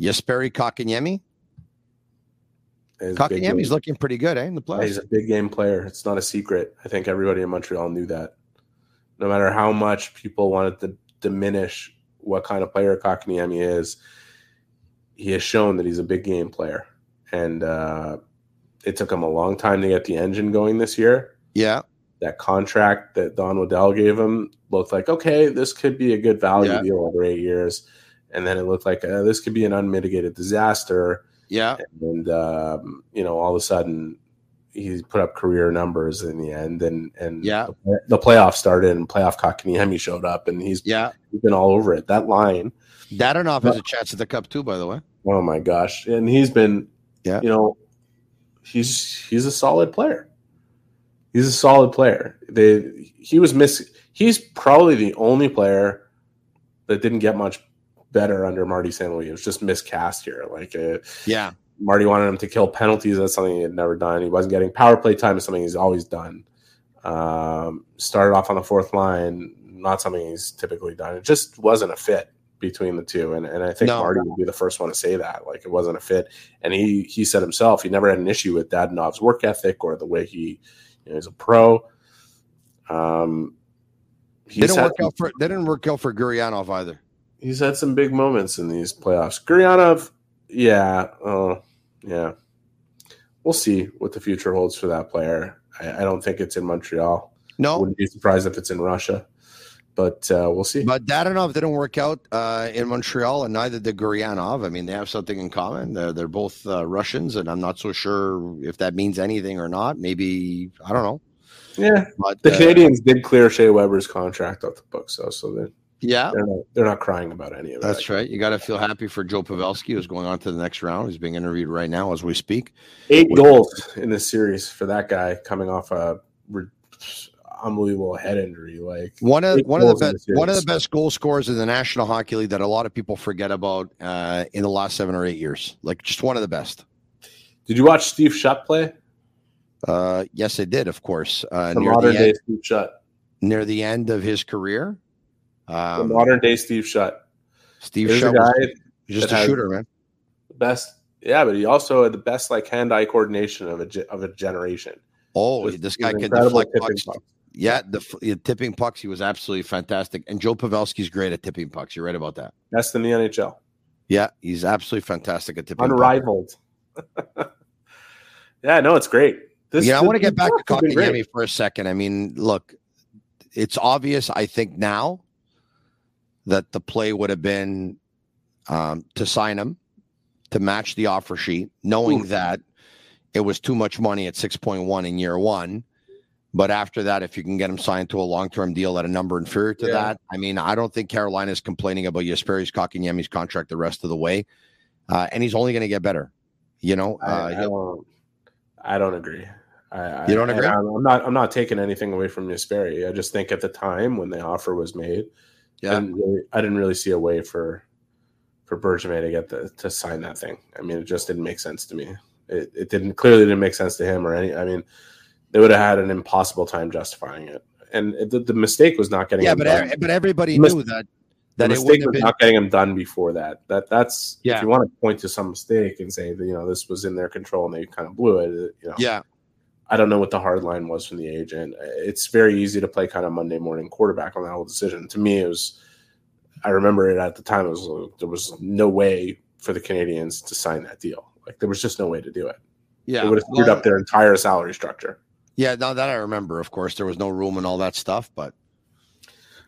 Jesperi Kotkaniemi. He's a big Kotkaniemi's game- looking pretty good, eh? In the Yeah, he's a big game player. It's not a secret. I think everybody in Montreal knew that. No matter how much people wanted to diminish what kind of player Kotkaniemi is, he has shown that he's a big game player. And uh, it took him a long time to get the engine going this year. Yeah. That contract that Don Waddell gave him looked like, okay, this could be a good value Yeah. deal over eight years. And then it looked like uh, this could be an unmitigated disaster Yeah. and um, you know all of a sudden he put up career numbers in the end and and Yeah. the, the playoffs started and playoff Kotkaniemi showed up and he's Yeah. he's been all over it that line Dadonov has a chance at the Cup too, by the way. oh my gosh and he's been Yeah. you know he's he's a solid player he's a solid player they he was missing he's probably the only player that didn't get much better under Marty. It was just miscast here. Like uh, Yeah. Marty wanted him to kill penalties. That's something he had never done. He wasn't getting power play time. Is something he's always done. Um, started off on the fourth line, not something he's typically done. It just wasn't a fit. Between the two, and and I think No. Marty would be the first one to say that like it wasn't a fit. And he he said himself he never had an issue with Dadonov's work ethic or the way he you know, he's a pro. Um, he's Didn't work out for they didn't work out for Gurianov either. he's had some big moments in these playoffs. Gurianov, yeah, uh, yeah. We'll see what the future holds for that player. I, I don't think it's in Montreal. No. wouldn't be surprised if it's in Russia, but uh, we'll see. But Dadonov didn't work out uh, in Montreal, and neither did Gurianov. I mean, they have something in common. They're, they're both uh, Russians, and I'm not so sure if that means anything or not. Maybe I don't know. Yeah, But the uh, Canadiens did clear Shea Weber's contract off the books, though, so they're yeah, they're not, they're not crying about any of that. that's right. You got to feel happy for Joe Pavelski, who's going on to the next round. He's being interviewed right now as we speak. Eight goals in this series for that guy coming off a re- unbelievable head injury. Like One of one of the best one of the best goal scorers in the National Hockey League that a lot of people forget about uh, in the last seven or eight years. Like just one of the best. Did you watch Steve Shutt play? Uh, yes, I did. Of course, uh, The near modern the day end, Steve Shutt. near the end of his career. The Um, modern day Steve Shutt. Steve There's Shutt was just a shooter, man. the best. Yeah, but he also had the best like hand-eye coordination of a of a generation. Oh, this guy could incredible deflect pucks. Yeah, the tipping pucks. He was absolutely fantastic. And Joe Pavelski's great at tipping pucks. You're right about that. That's in the NHL. Yeah, he's absolutely fantastic at tipping. Unrivaled. [laughs] yeah, no, it's great. This, yeah, I want to get back to playoffs have been. Kotkaniemi for a second. I mean, look, it's obvious. I think now that the play would have been um, to sign him to match the offer sheet, knowing Oof. that it was too much money at six point one in year one. But after that, if you can get him signed to a long term deal at a number inferior to Yeah. that, I mean, I don't think Carolina is complaining about Jesperi's Kotkaniemi's contract the rest of the way, uh, and he's only going to get better. You know, I, uh, I he'll- don't. I don't agree. I, You don't I- agree? I'm I'm not. I'm not taking anything away from Yasperi. I just think at the time when the offer was made, Yeah. I didn't really, I didn't really see a way for for Bergevin to get the to sign that thing. I mean, it just didn't make sense to me. It, it didn't clearly didn't make sense to him or any. I mean, they would have had an impossible time justifying it. And it, the, the mistake was not getting. yeah, but done. but everybody Mis- knew that that it mistake was been. not getting him done before that. That that's Yeah. if you want to point to some mistake and say that you know this was in their control and they kind of blew it. You know, Yeah, I don't know what the hard line was from the agent. It's very easy to play kind of Monday morning quarterback on that whole decision. To me, it was. I remember it at the time. It was there was no way for the Canadiens to sign that deal. Like there was just no way to do it. yeah. it would have screwed Well, up their entire salary structure. Yeah, now that I remember, of course, there was no room and all that stuff, but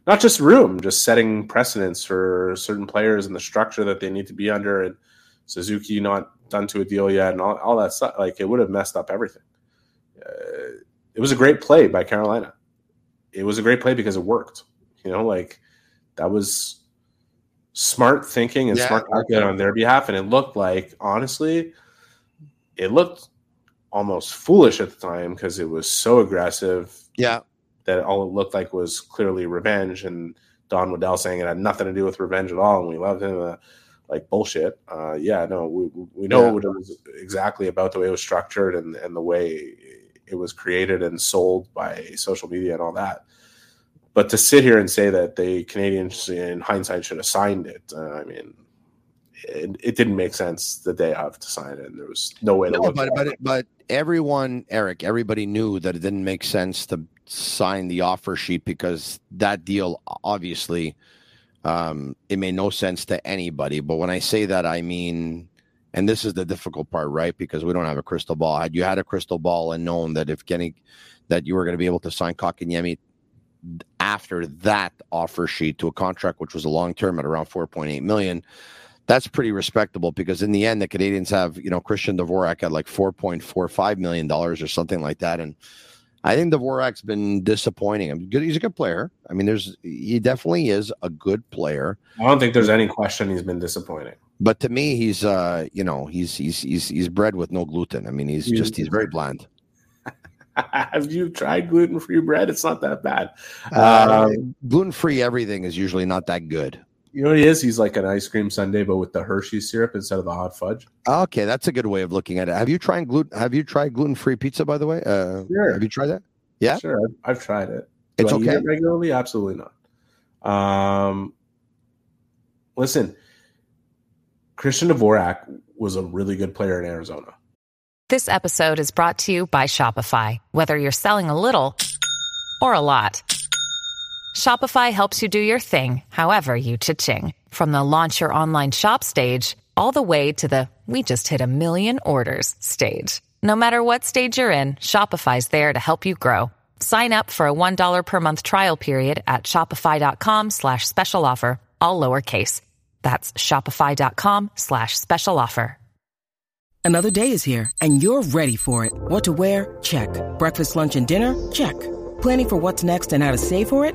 Not just room, just setting precedents for certain players and the structure that they need to be under, and Suzuki not done to a deal yet, and all, all that stuff. Like it would have messed up everything. Uh, it was a great play by Carolina. It was a great play because it worked. You know, like that was smart thinking and Yeah, smart calculating on their behalf, and it looked like honestly, it looked almost foolish at the time because it was so aggressive yeah, that all it looked like was clearly revenge and Don Waddell saying it had nothing to do with revenge at all and we loved him uh, like bullshit. Uh, yeah, no, we, we know Yeah. what it was exactly about the way it was structured and, and the way it was created and sold by social media and all that. But to sit here and say that the Canadiens in hindsight should have signed it, uh, I mean, it, it didn't make sense the day of to sign it. And there was no way no, but but but everyone, Eric, everybody knew that it didn't make sense to sign the offer sheet because that deal obviously um, it made no sense to anybody. But when I say that, I mean, and this is the difficult part, right? Because we don't have a crystal ball. Had you had a crystal ball and known that if getting that you were going to be able to sign Kotkaniemi after that offer sheet to a contract which was a long term at around 4.8 million that's pretty respectable because in the end the Canadians have you know Christian Dvorak at like 4.45 million dollars or something like that and I think Dvorak's been disappointing. I mean, good, he's a good player. I mean, there's he definitely is a good player. I don't think there's any question he's been disappointing. But to me, he's uh, you know, he's he's he's he's bred with no gluten. I mean, he's just he's very bland. [laughs] Have you tried gluten free bread? It's not that bad. Uh, Um, gluten free everything is usually not that good. You know what he is? He's like an ice cream sundae, but with the Hershey syrup instead of the hot fudge. Okay, that's a good way of looking at it. Have you tried gluten? Have you tried gluten free pizza? By the way, uh, Sure. have you tried that? Yeah, Sure, I've, I've tried it. Do It's I eat okay? it regularly? Absolutely not. Um, listen, Christian Dvorak was a really good player in Arizona. This episode is brought to you by Shopify. Whether you're selling a little or a lot, Shopify helps you do your thing, however you cha-ching. From the launch your online shop stage, all the way to the we just hit a million orders stage. No matter what stage you're in, Shopify's there to help you grow. Sign up for a $1 per month trial period at shopify.com slash special offer, all lowercase. That's shopify.com slash special offer. Another day is here and you're ready for it. What to wear? Check. Breakfast, lunch, and dinner? Check. Planning for what's next and how to save for it?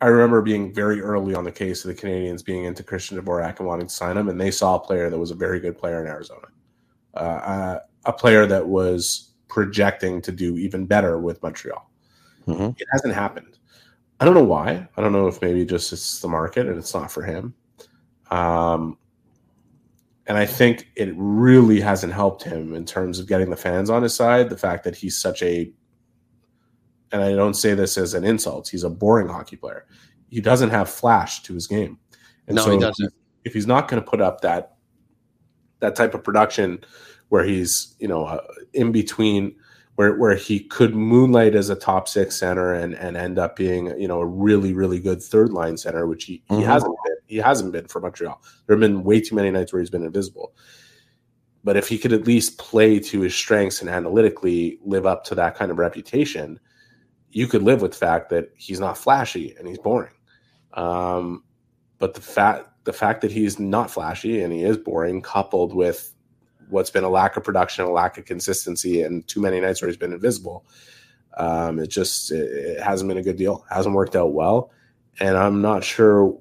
I remember being very early on the case of the Canadiens being into Christian Dvorak and wanting to sign him, and they saw a player that was a very good player in Arizona, uh, a player that was projecting to do even better with Montreal. Mm-hmm. It hasn't happened. I don't know why. I don't know if maybe just it's the market and it's not for him. Um, and I think it really hasn't helped him in terms of getting the fans on his side. The fact that he's such a, and I don't say this as an insult, he's a boring hockey player. He doesn't have flash to his game, and No, so he doesn't. if he's not going to put up that that type of production where he's you know uh, in between where where he could moonlight as a top six center and and end up being you know a really really good third line center which he, he Mhm. hasn't been he hasn't been for Montreal there have been way too many nights where he's been invisible but if he could at least play to his strengths and analytically live up to that kind of reputation you could live with the fact that he's not flashy and he's boring um, but the fact the fact that he's not flashy and he is boring, coupled with what's been a lack of production, a lack of consistency, and too many nights where he's been invisible, um, it just it, it hasn't been a good deal. hasn't worked out well, and I'm not sure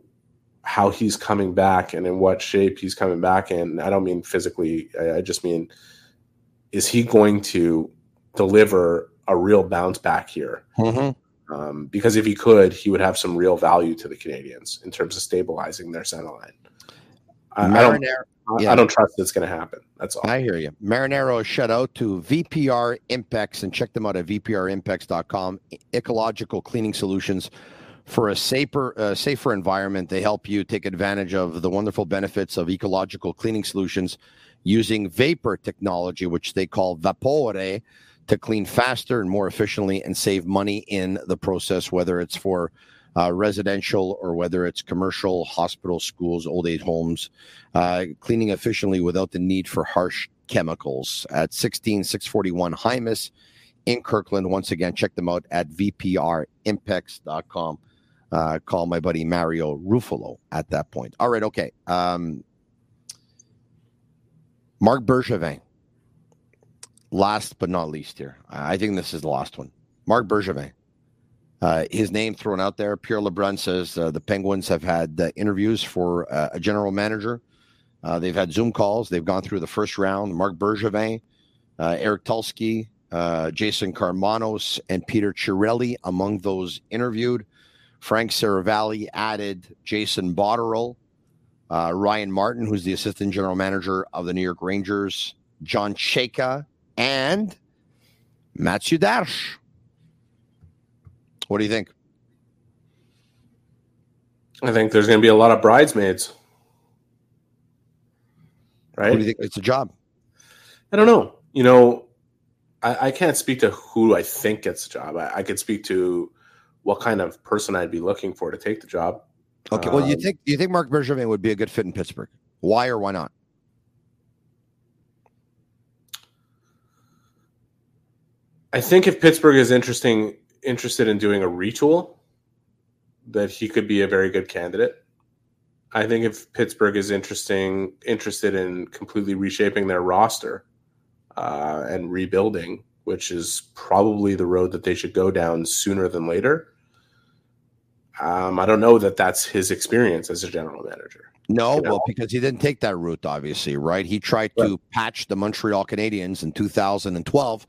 how he's coming back and in what shape he's coming back in. I don't mean physically. I, I just mean is he going to deliver a real bounce back here? Mm-hmm. Um, because if he could, he would have some real value to the Canadiens in terms of stabilizing their center line. I, I don't. Yeah. I don't trust it's going to happen. That's all. I hear you. Marinaro is shut out to VPR Impex and check them out at vprimpex.com. Ecological cleaning solutions for a safer, uh, safer environment. They help you take advantage of the wonderful benefits of ecological cleaning solutions using vapor technology, which they call Vapore, to clean faster and more efficiently and save money in the process, whether it's for uh, residential or whether it's commercial, hospital, schools, old age homes, uh, cleaning efficiently without the need for harsh chemicals at 16641 Hymus in Kirkland. Once again, check them out at vprimpex.com. Uh, call my buddy Mario Ruffalo at that point. All right, okay. Um, Marc Bergevin. Last but not least here. I think this is the last one. Marc Bergevin. Uh, his name thrown out there. Pierre LeBrun says uh, the Penguins have had uh, interviews for uh, a general manager. Uh, they've had Zoom calls. They've gone through the first round. Marc Bergevin, uh, Eric Tulsky, uh, Jason Karmanos, and Peter Chiarelli among those interviewed. Frank Seravalli added Jason Botterill, Ryan Martin, who's the assistant general manager of the New York Rangers, John Chayka, and Mathieu Darche. What do you think? I think there's going to be a lot of bridesmaids. Right? What do you think? It's a job. I don't know. You know, I, I can't speak to who I think gets the job. I, I could speak to what kind of person I'd be looking for to take the job. Okay. Well, you Um, think you think Marc Bergevin would be a good fit in Pittsburgh? Why or why not? I think if Pittsburgh is interesting interested in doing a retool, that he could be a very good candidate. I think if Pittsburgh is interesting interested in completely reshaping their roster uh, and rebuilding, which is probably the road that they should go down sooner than later. Um, I don't know that that's his experience as a general manager. No, well, because he didn't take that route, obviously, right? He tried right. to patch the Montreal Canadiens in 2012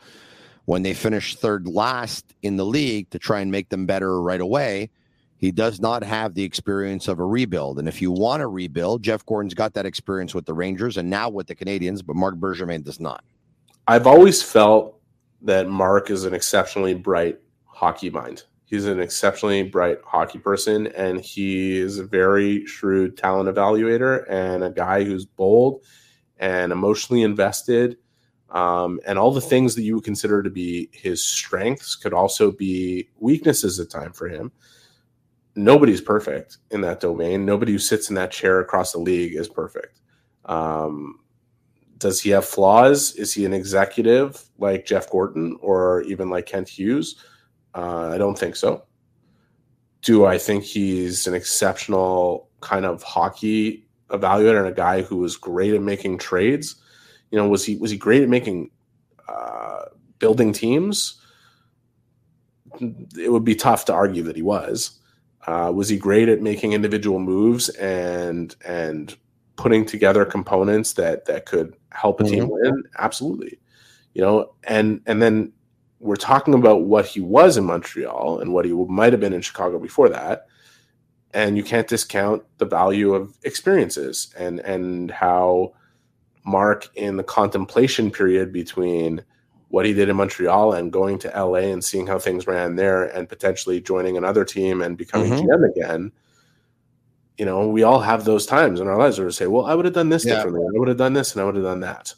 when they finished third last in the league to try and make them better right away. He does not have the experience of a rebuild. And if you want to rebuild, Jeff Gorton's got that experience with the Rangers and now with the Canadiens, but Marc Bergevin does not. I've always felt that Mark is an exceptionally bright hockey mind. He's an exceptionally bright hockey person, and he is a very shrewd talent evaluator and a guy who's bold and emotionally invested. Um, and all the things that you would consider to be his strengths could also be weaknesses at time for him. Nobody's perfect in that domain. Nobody who sits in that chair across the league is perfect. Um, does he have flaws? Is he an executive like Jeff Gorton or even like Kent Hughes? Uh, I don't think so. Do I think he's an exceptional kind of hockey evaluator and a guy who is great at making trades? You know, was he was he great at making uh, building teams? It would be tough to argue that he was. Uh, was he great at making individual moves and and putting together components that that could help a team mm-hmm. win? Absolutely. You know, and and then we're talking about what he was in Montreal and what he might have been in Chicago before that. And you can't discount the value of experiences and and how Mark in the contemplation period between what he did in Montreal and going to LA and seeing how things ran there and potentially joining another team and becoming mm-hmm. GM again. You know, we all have those times in our lives where we say, Well, I would have done this yeah. differently. I would have done this and I would have done that.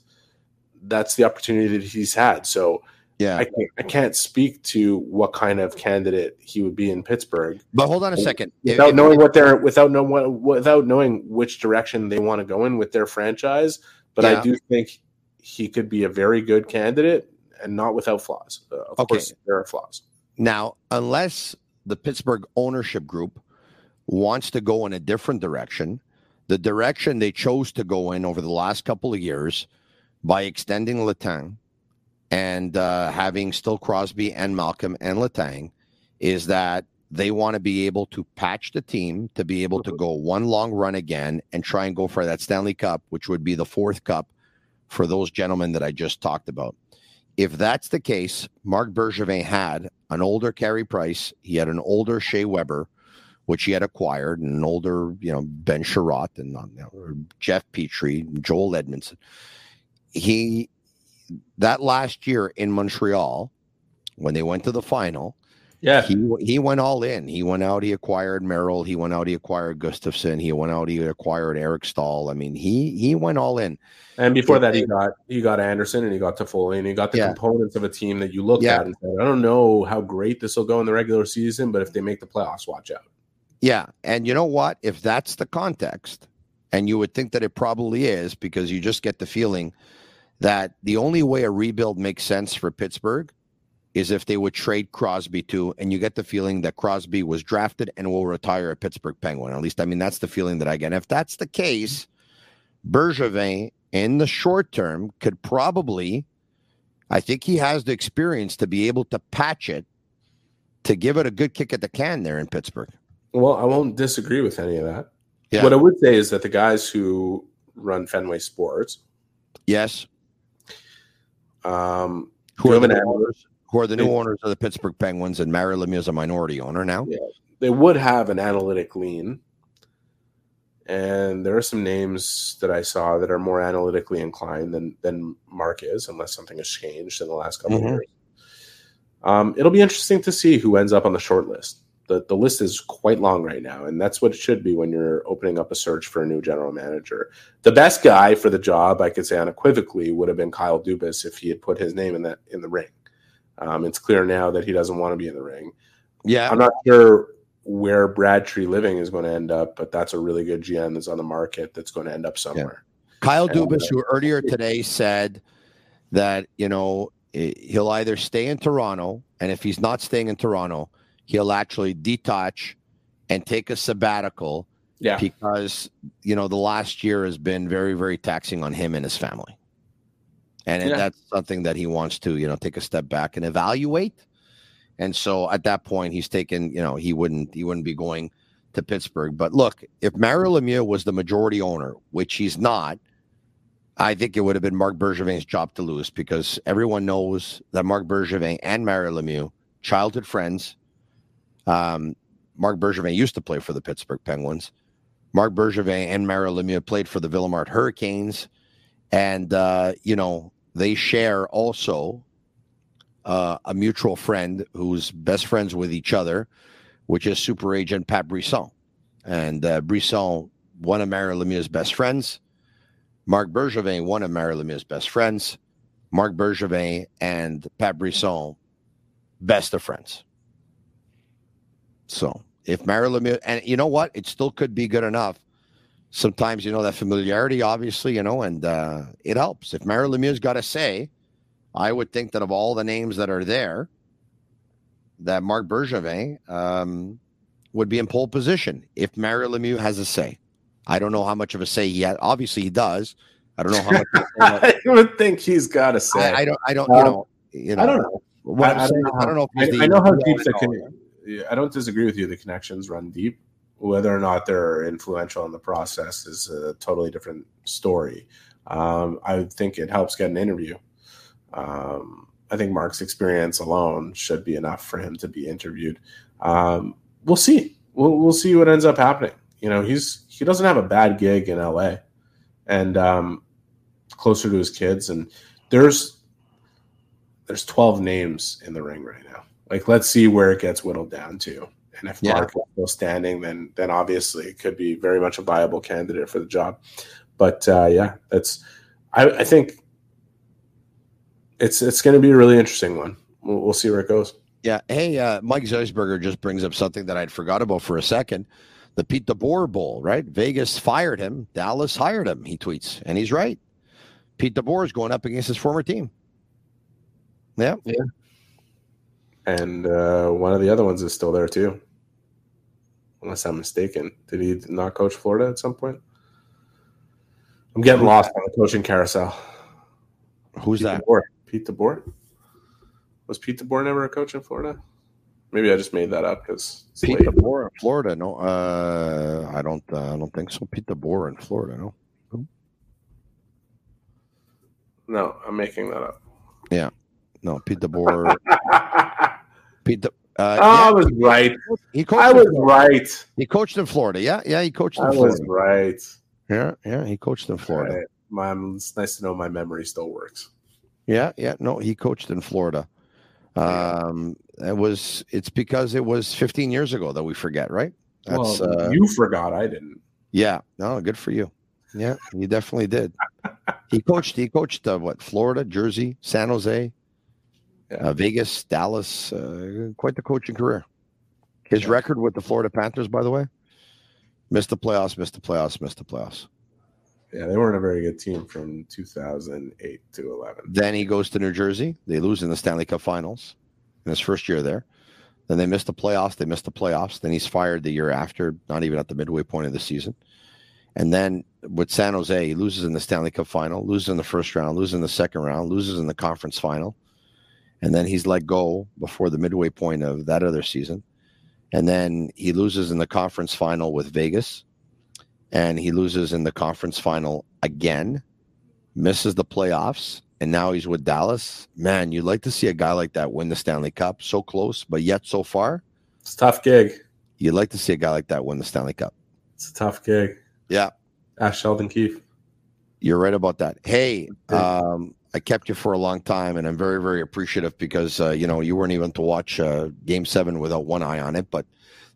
That's the opportunity that he's had. So yeah, I can't, I can't speak to what kind of candidate he would be in Pittsburgh. But hold on a second, without if, knowing what they're without know without knowing which direction they want to go in with their franchise. But yeah. I do think he could be a very good candidate and not without flaws. Uh, of okay. course, there are flaws. Now, unless the Pittsburgh ownership group wants to go in a different direction, the direction they chose to go in over the last couple of years by extending Letang and uh, having still Crosby and Malkin and Letang is that they want to be able to patch the team to be able to mm-hmm. go one long run again and try and go for that Stanley Cup, which would be the fourth cup for those gentlemen that I just talked about. If that's the case, Marc Bergevin had an older Carey Price, he had an older Shea Weber, which he had acquired, and an older, you know, Ben Chiarot and uh, you know, Jeff Petry, Joel Edmundson. He that last year in Montreal, when they went to the final, yeah, he he went all in. He went out. He acquired Merrill. He went out. He acquired Gustafsson. He went out. He acquired Eric Staal. I mean, he he went all in. And before that, he got he got Anderson and he got Toffoli and he got the yeah. components of a team that you looked yeah. at and said, I don't know how great this will go in the regular season, but if they make the playoffs, watch out. Yeah, and you know what? If that's the context, and you would think that it probably is, because you just get the feeling that the only way a rebuild makes sense for Pittsburgh is if they would trade Crosby too, and you get the feeling that Crosby was drafted and will retire a Pittsburgh Penguin. At least, I mean, that's the feeling that I get. And if that's the case, Bergevin in the short term could probably, I think he has the experience to be able to patch it, to give it a good kick at the can there in Pittsburgh. Well, I won't disagree with any of that. Yeah. What I would say is that the guys who run Fenway Sports, yes, um, who are the owners? Who are the new owners of the Pittsburgh Penguins? And Mario Lemieux is a minority owner now. Yeah, they would have an analytic lean, and there are some names that I saw that are more analytically inclined than than Mark is, unless something has changed in the last couple mm-hmm. of years. Um, it'll be interesting to see who ends up on the short list the, the list is quite long right now, and that's what it should be when you're opening up a search for a new general manager. The best guy for the job, I could say unequivocally, would have been Kyle Dubas if he had put his name in that in the ring. Um, it's clear now that he doesn't want to be in the ring. Yeah, I'm not sure where Brad Treliving is going to end up, but that's a really good GM that's on the market that's going to end up somewhere. Yeah. Kyle and, Dubas, uh, who earlier today said that you know he'll either stay in Toronto, and if he's not staying in Toronto, he'll actually detach and take a sabbatical yeah. because you know the last year has been very very taxing on him and his family and yeah. that's something that he wants to you know take a step back and evaluate And so at that point, he's taken, you know, he wouldn't he wouldn't be going to Pittsburgh. But look, if Mario Lemieux was the majority owner, which he's not, I think it would have been Marc Bergevin's job to lose because everyone knows that Marc Bergevin and Mario Lemieux, childhood friends. Um, Marc Bergevin used to play for the Pittsburgh Penguins. mark Bergevin and Mario Lemieux played for the Ville-Émard Hurricanes, and uh, you know they share also uh, a mutual friend who's best friends with each other, which is super agent Pat Brisson. And uh, Brisson, one of Mario Lemieux's best friends. Marc Bergevin, one of Mario Lemieux's best friends. Marc Bergevin and Pat Brisson, best of friends. So if Mario Lemieux, and you know what, it still could be good enough. Sometimes you know that familiarity, obviously, you know, and uh, it helps. If Mario Lemieux's got to say, I would think that of all the names that are there, that Marc Bergevin um, would be in pole position if Mario Lemieux has a say. I don't know how much of a say he has. Obviously, he does. I don't know how much. [laughs] I would think he's got a say. I, I don't. I don't. Um, you know. You know. I don't know. What I, I don't know. I don't know I, the- I know how deep the connection. Yeah, I don't disagree with you. The connections run deep. Whether or not they're influential in the process is a totally different story. Um, I think it helps get an interview. Um, I think Mark's experience alone should be enough for him to be interviewed. Um, we'll see. We'll we'll see what ends up happening. You know, he's he doesn't have a bad gig in LA, and um, closer to his kids. And there's there's 12 names in the ring right now. Like, let's see where it gets whittled down to. And if Yeah. Mark is still standing, then then obviously it could be very much a viable candidate for the job. But uh, yeah, that's I, I think it's it's going to be a really interesting one. We'll, we'll see where it goes. Yeah. Hey, uh, Mike Zeisberger just brings up something that I'd forgot about for a second. The Pete DeBoer Bowl, right? Vegas fired him. Dallas hired him. He tweets, and he's right. Pete DeBoer is going up against his former team. Yeah. Yeah. And uh, one of the other ones is still there too, unless I'm mistaken. Did he not coach Florida at some point? I'm getting lost on the coaching carousel. Who's Pete that? DeBoer. Pete DeBoer. Was Pete DeBoer never a coach in Florida? Maybe I just made that up because Pete DeBoer in Florida? No, uh, I don't. Uh, I don't think so. Pete DeBoer in Florida? No. No, I'm making that up. Yeah. No, Pete [laughs] DeBoer. Pete. De, uh, I was right. He coached I was right. He coached in Florida. Yeah, yeah, he coached in I Florida. was right. Yeah, yeah, he coached in Florida. Right. My, it's nice to know my memory still works. Yeah, yeah. No, he coached in Florida. Um, it was. It's because it was 15 years ago that we forget, right? That's well, uh, you forgot. I didn't. yeah. No, good for you. Yeah, you definitely did. [laughs] he coached. He coached uh, what? Florida, Jersey, San Jose, uh, Vegas, Dallas. Uh, quite the coaching career. His record with the Florida Panthers, by the way, missed the playoffs, missed the playoffs, missed the playoffs. Yeah, they weren't a very good team from 2008 to 11. Then he goes to New Jersey. They lose in the Stanley Cup Finals in his first year there. Then they missed the playoffs. They missed the playoffs. Then he's fired the year after, not even at the midway point of the season. And then with San Jose, he loses in the Stanley Cup Final, loses in the first round, loses in the second round, loses in the conference final. And then he's let go before the midway point of that other season. And then he loses in the conference final with Vegas. And he loses in the conference final again, misses the playoffs, and now he's with Dallas. Man, you'd like to see a guy like that win the Stanley Cup. So close, but yet so far. It's a tough gig. You'd like to see a guy like that win the Stanley Cup. It's a tough gig. Yeah. Ask Sheldon Keefe. You're right about that. Hey, um, I kept you for a long time, and I'm very, very appreciative because uh, you know you weren't even to watch uh, Game Seven without one eye on it. But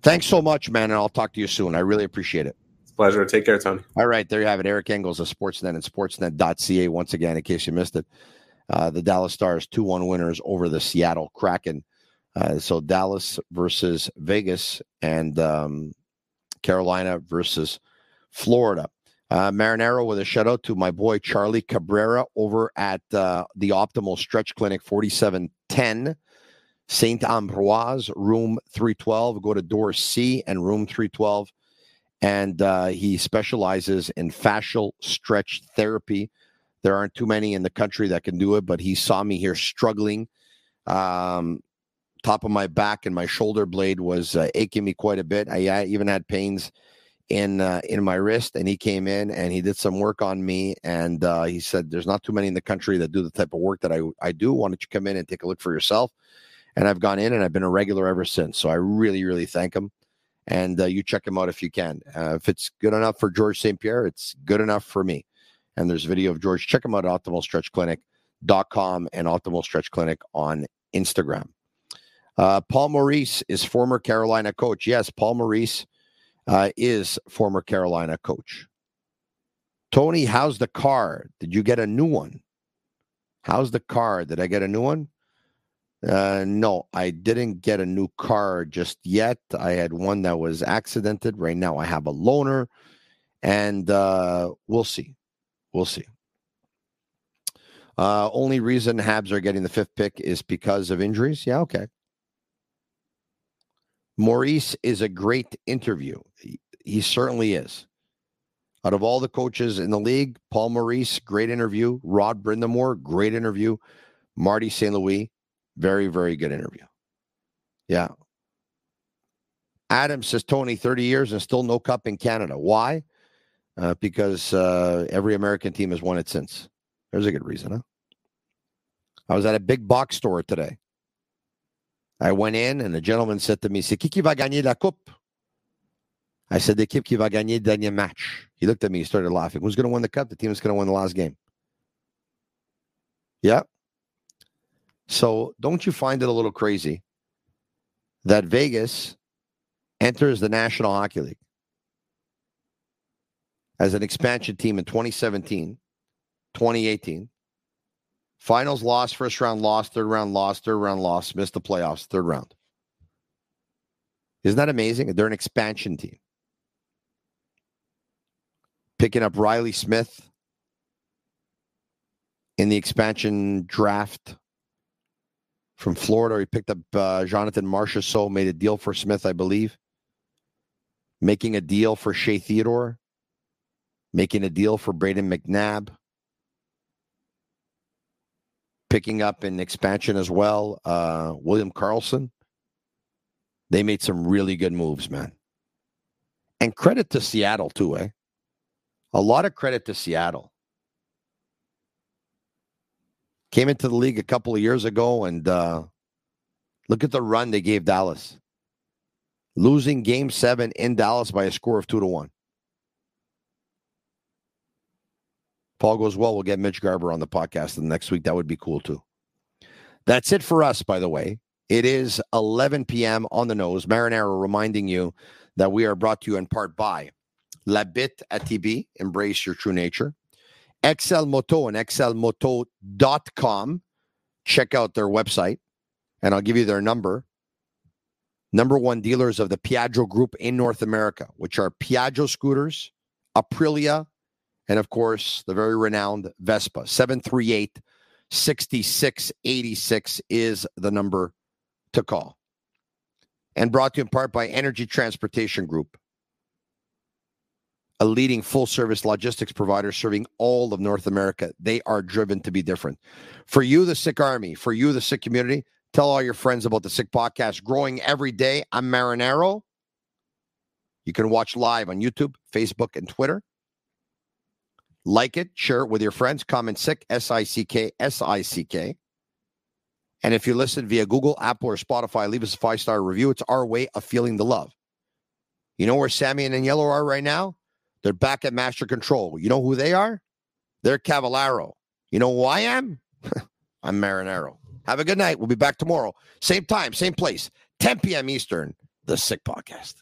thanks so much, man, and I'll talk to you soon. I really appreciate it. It's a pleasure. Take care, Tony. All right, there you have it. Eric Engels of Sportsnet and Sportsnet.ca. Once again, in case you missed it, uh, the Dallas Stars 2 1 winners over the Seattle Kraken. Uh, so Dallas versus Vegas and um, Carolina versus Florida. Uh, Marinaro with a shout out to my boy Charlie Cabrera over at uh, the Optimal Stretch Clinic 4710 St. Ambroise, room 312. Go to door C and room 312 and uh, he specializes in fascial stretch therapy. There aren't too many in the country that can do it, but he saw me here struggling um, top of my back and my shoulder blade was uh, aching me quite a bit. I, I even had pains in uh, in my wrist, and he came in and he did some work on me. And uh, he said, "There's not too many in the country that do the type of work that I I do. Why don't you come in and take a look for yourself?" And I've gone in and I've been a regular ever since. So I really, really thank him. And uh, you check him out if you can. Uh, if it's good enough for George St. Pierre, it's good enough for me. And there's a video of George. Check him out at optimalstretchclinic.com and Optimal Stretch Clinic on Instagram. Uh, Paul Maurice is former Carolina coach. Yes, Paul Maurice uh, is former Carolina coach. Tony, how's the car? Did you get a new one? How's the car? Did I get a new one? Uh, no, I didn't get a new car just yet. I had one that was accidented. Right now, I have a loaner, and uh, we'll see. We'll see. Uh, only reason Habs are getting the fifth pick is because of injuries. Yeah, okay. Maurice is a great interview. He, he certainly is. Out of all the coaches in the league, Paul Maurice, great interview. Rod Brind'Amour, great interview. Marty St. Louis, very, very good interview. Yeah. Adam says Tony, 30 years and still no cup in Canada. Why? Uh, because uh, every American team has won it since. There's a good reason, huh? I was at a big box store today. I went in and the gentleman said to me, C'est qui qui va gagner la coupe? I said, L'équipe qui va gagner le dernier match. He looked at me, he started laughing. Who's going to win the cup? The team that's going to win the last game. Yeah. So don't you find it a little crazy that Vegas enters the National Hockey League as an expansion team in 2017, 2018? Finals lost, first round lost, third round lost, third round lost, missed the playoffs, third round. Isn't that amazing? They're an expansion team. Picking up Reilly Smith in the expansion draft from Florida. He picked up uh, Jonathan So made a deal for Smith, I believe. Making a deal for Shea Theodore. Making a deal for Brayden McNabb. Picking up in expansion as well, uh, William Karlsson. They made some really good moves, man. And credit to Seattle, too, eh? A lot of credit to Seattle. Came into the league a couple of years ago, and uh, look at the run they gave Dallas. Losing game seven in Dallas by a score of two to one. Paul goes well. We'll get Mitch Garber on the podcast the next week. That would be cool too. That's it for us, by the way. It is 11 p.m. on the nose. Marinaro reminding you that we are brought to you in part by La Bit ATB, embrace your true nature. XL Moto and xlmoto.com. Check out their website, and I'll give you their number. Number one dealers of the Piaggio Group in North America, which are Piaggio scooters, Aprilia, and of course, the very renowned Vespa. 738 6686 is the number to call. And brought to you in part by Energy Transportation Group a leading full service logistics provider serving all of North America. They are driven to be different. For you, the Sick Army, for you, the Sick community, tell all your friends about the Sick Podcast growing every day. I'm Marinaro. You can watch live on YouTube, Facebook, and Twitter. Like it, share it with your friends. Comment sick, S I C K, S I C K. And if you listen via Google, Apple, or Spotify, leave us a five star review. It's our way of feeling the love. You know where Sammy and Yellow are right now? They're back at Master Control. You know who they are? They're Cavallaro. You know who I am? [laughs] I'm Marinaro. Have a good night. We'll be back tomorrow. Same time, same place, 10 p.m. Eastern, The Sick Podcast.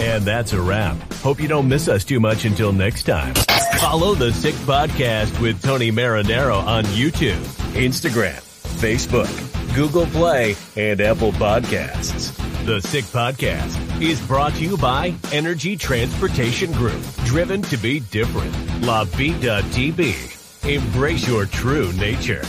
And that's a wrap. Hope you don't miss us too much until next time. Follow The Sick Podcast with Tony Marinaro on YouTube, Instagram, Facebook, Google Play, and Apple Podcasts. The Sick Podcast is brought to you by Energy Transportation Group, driven to be different. La Vida TB. Embrace your true nature.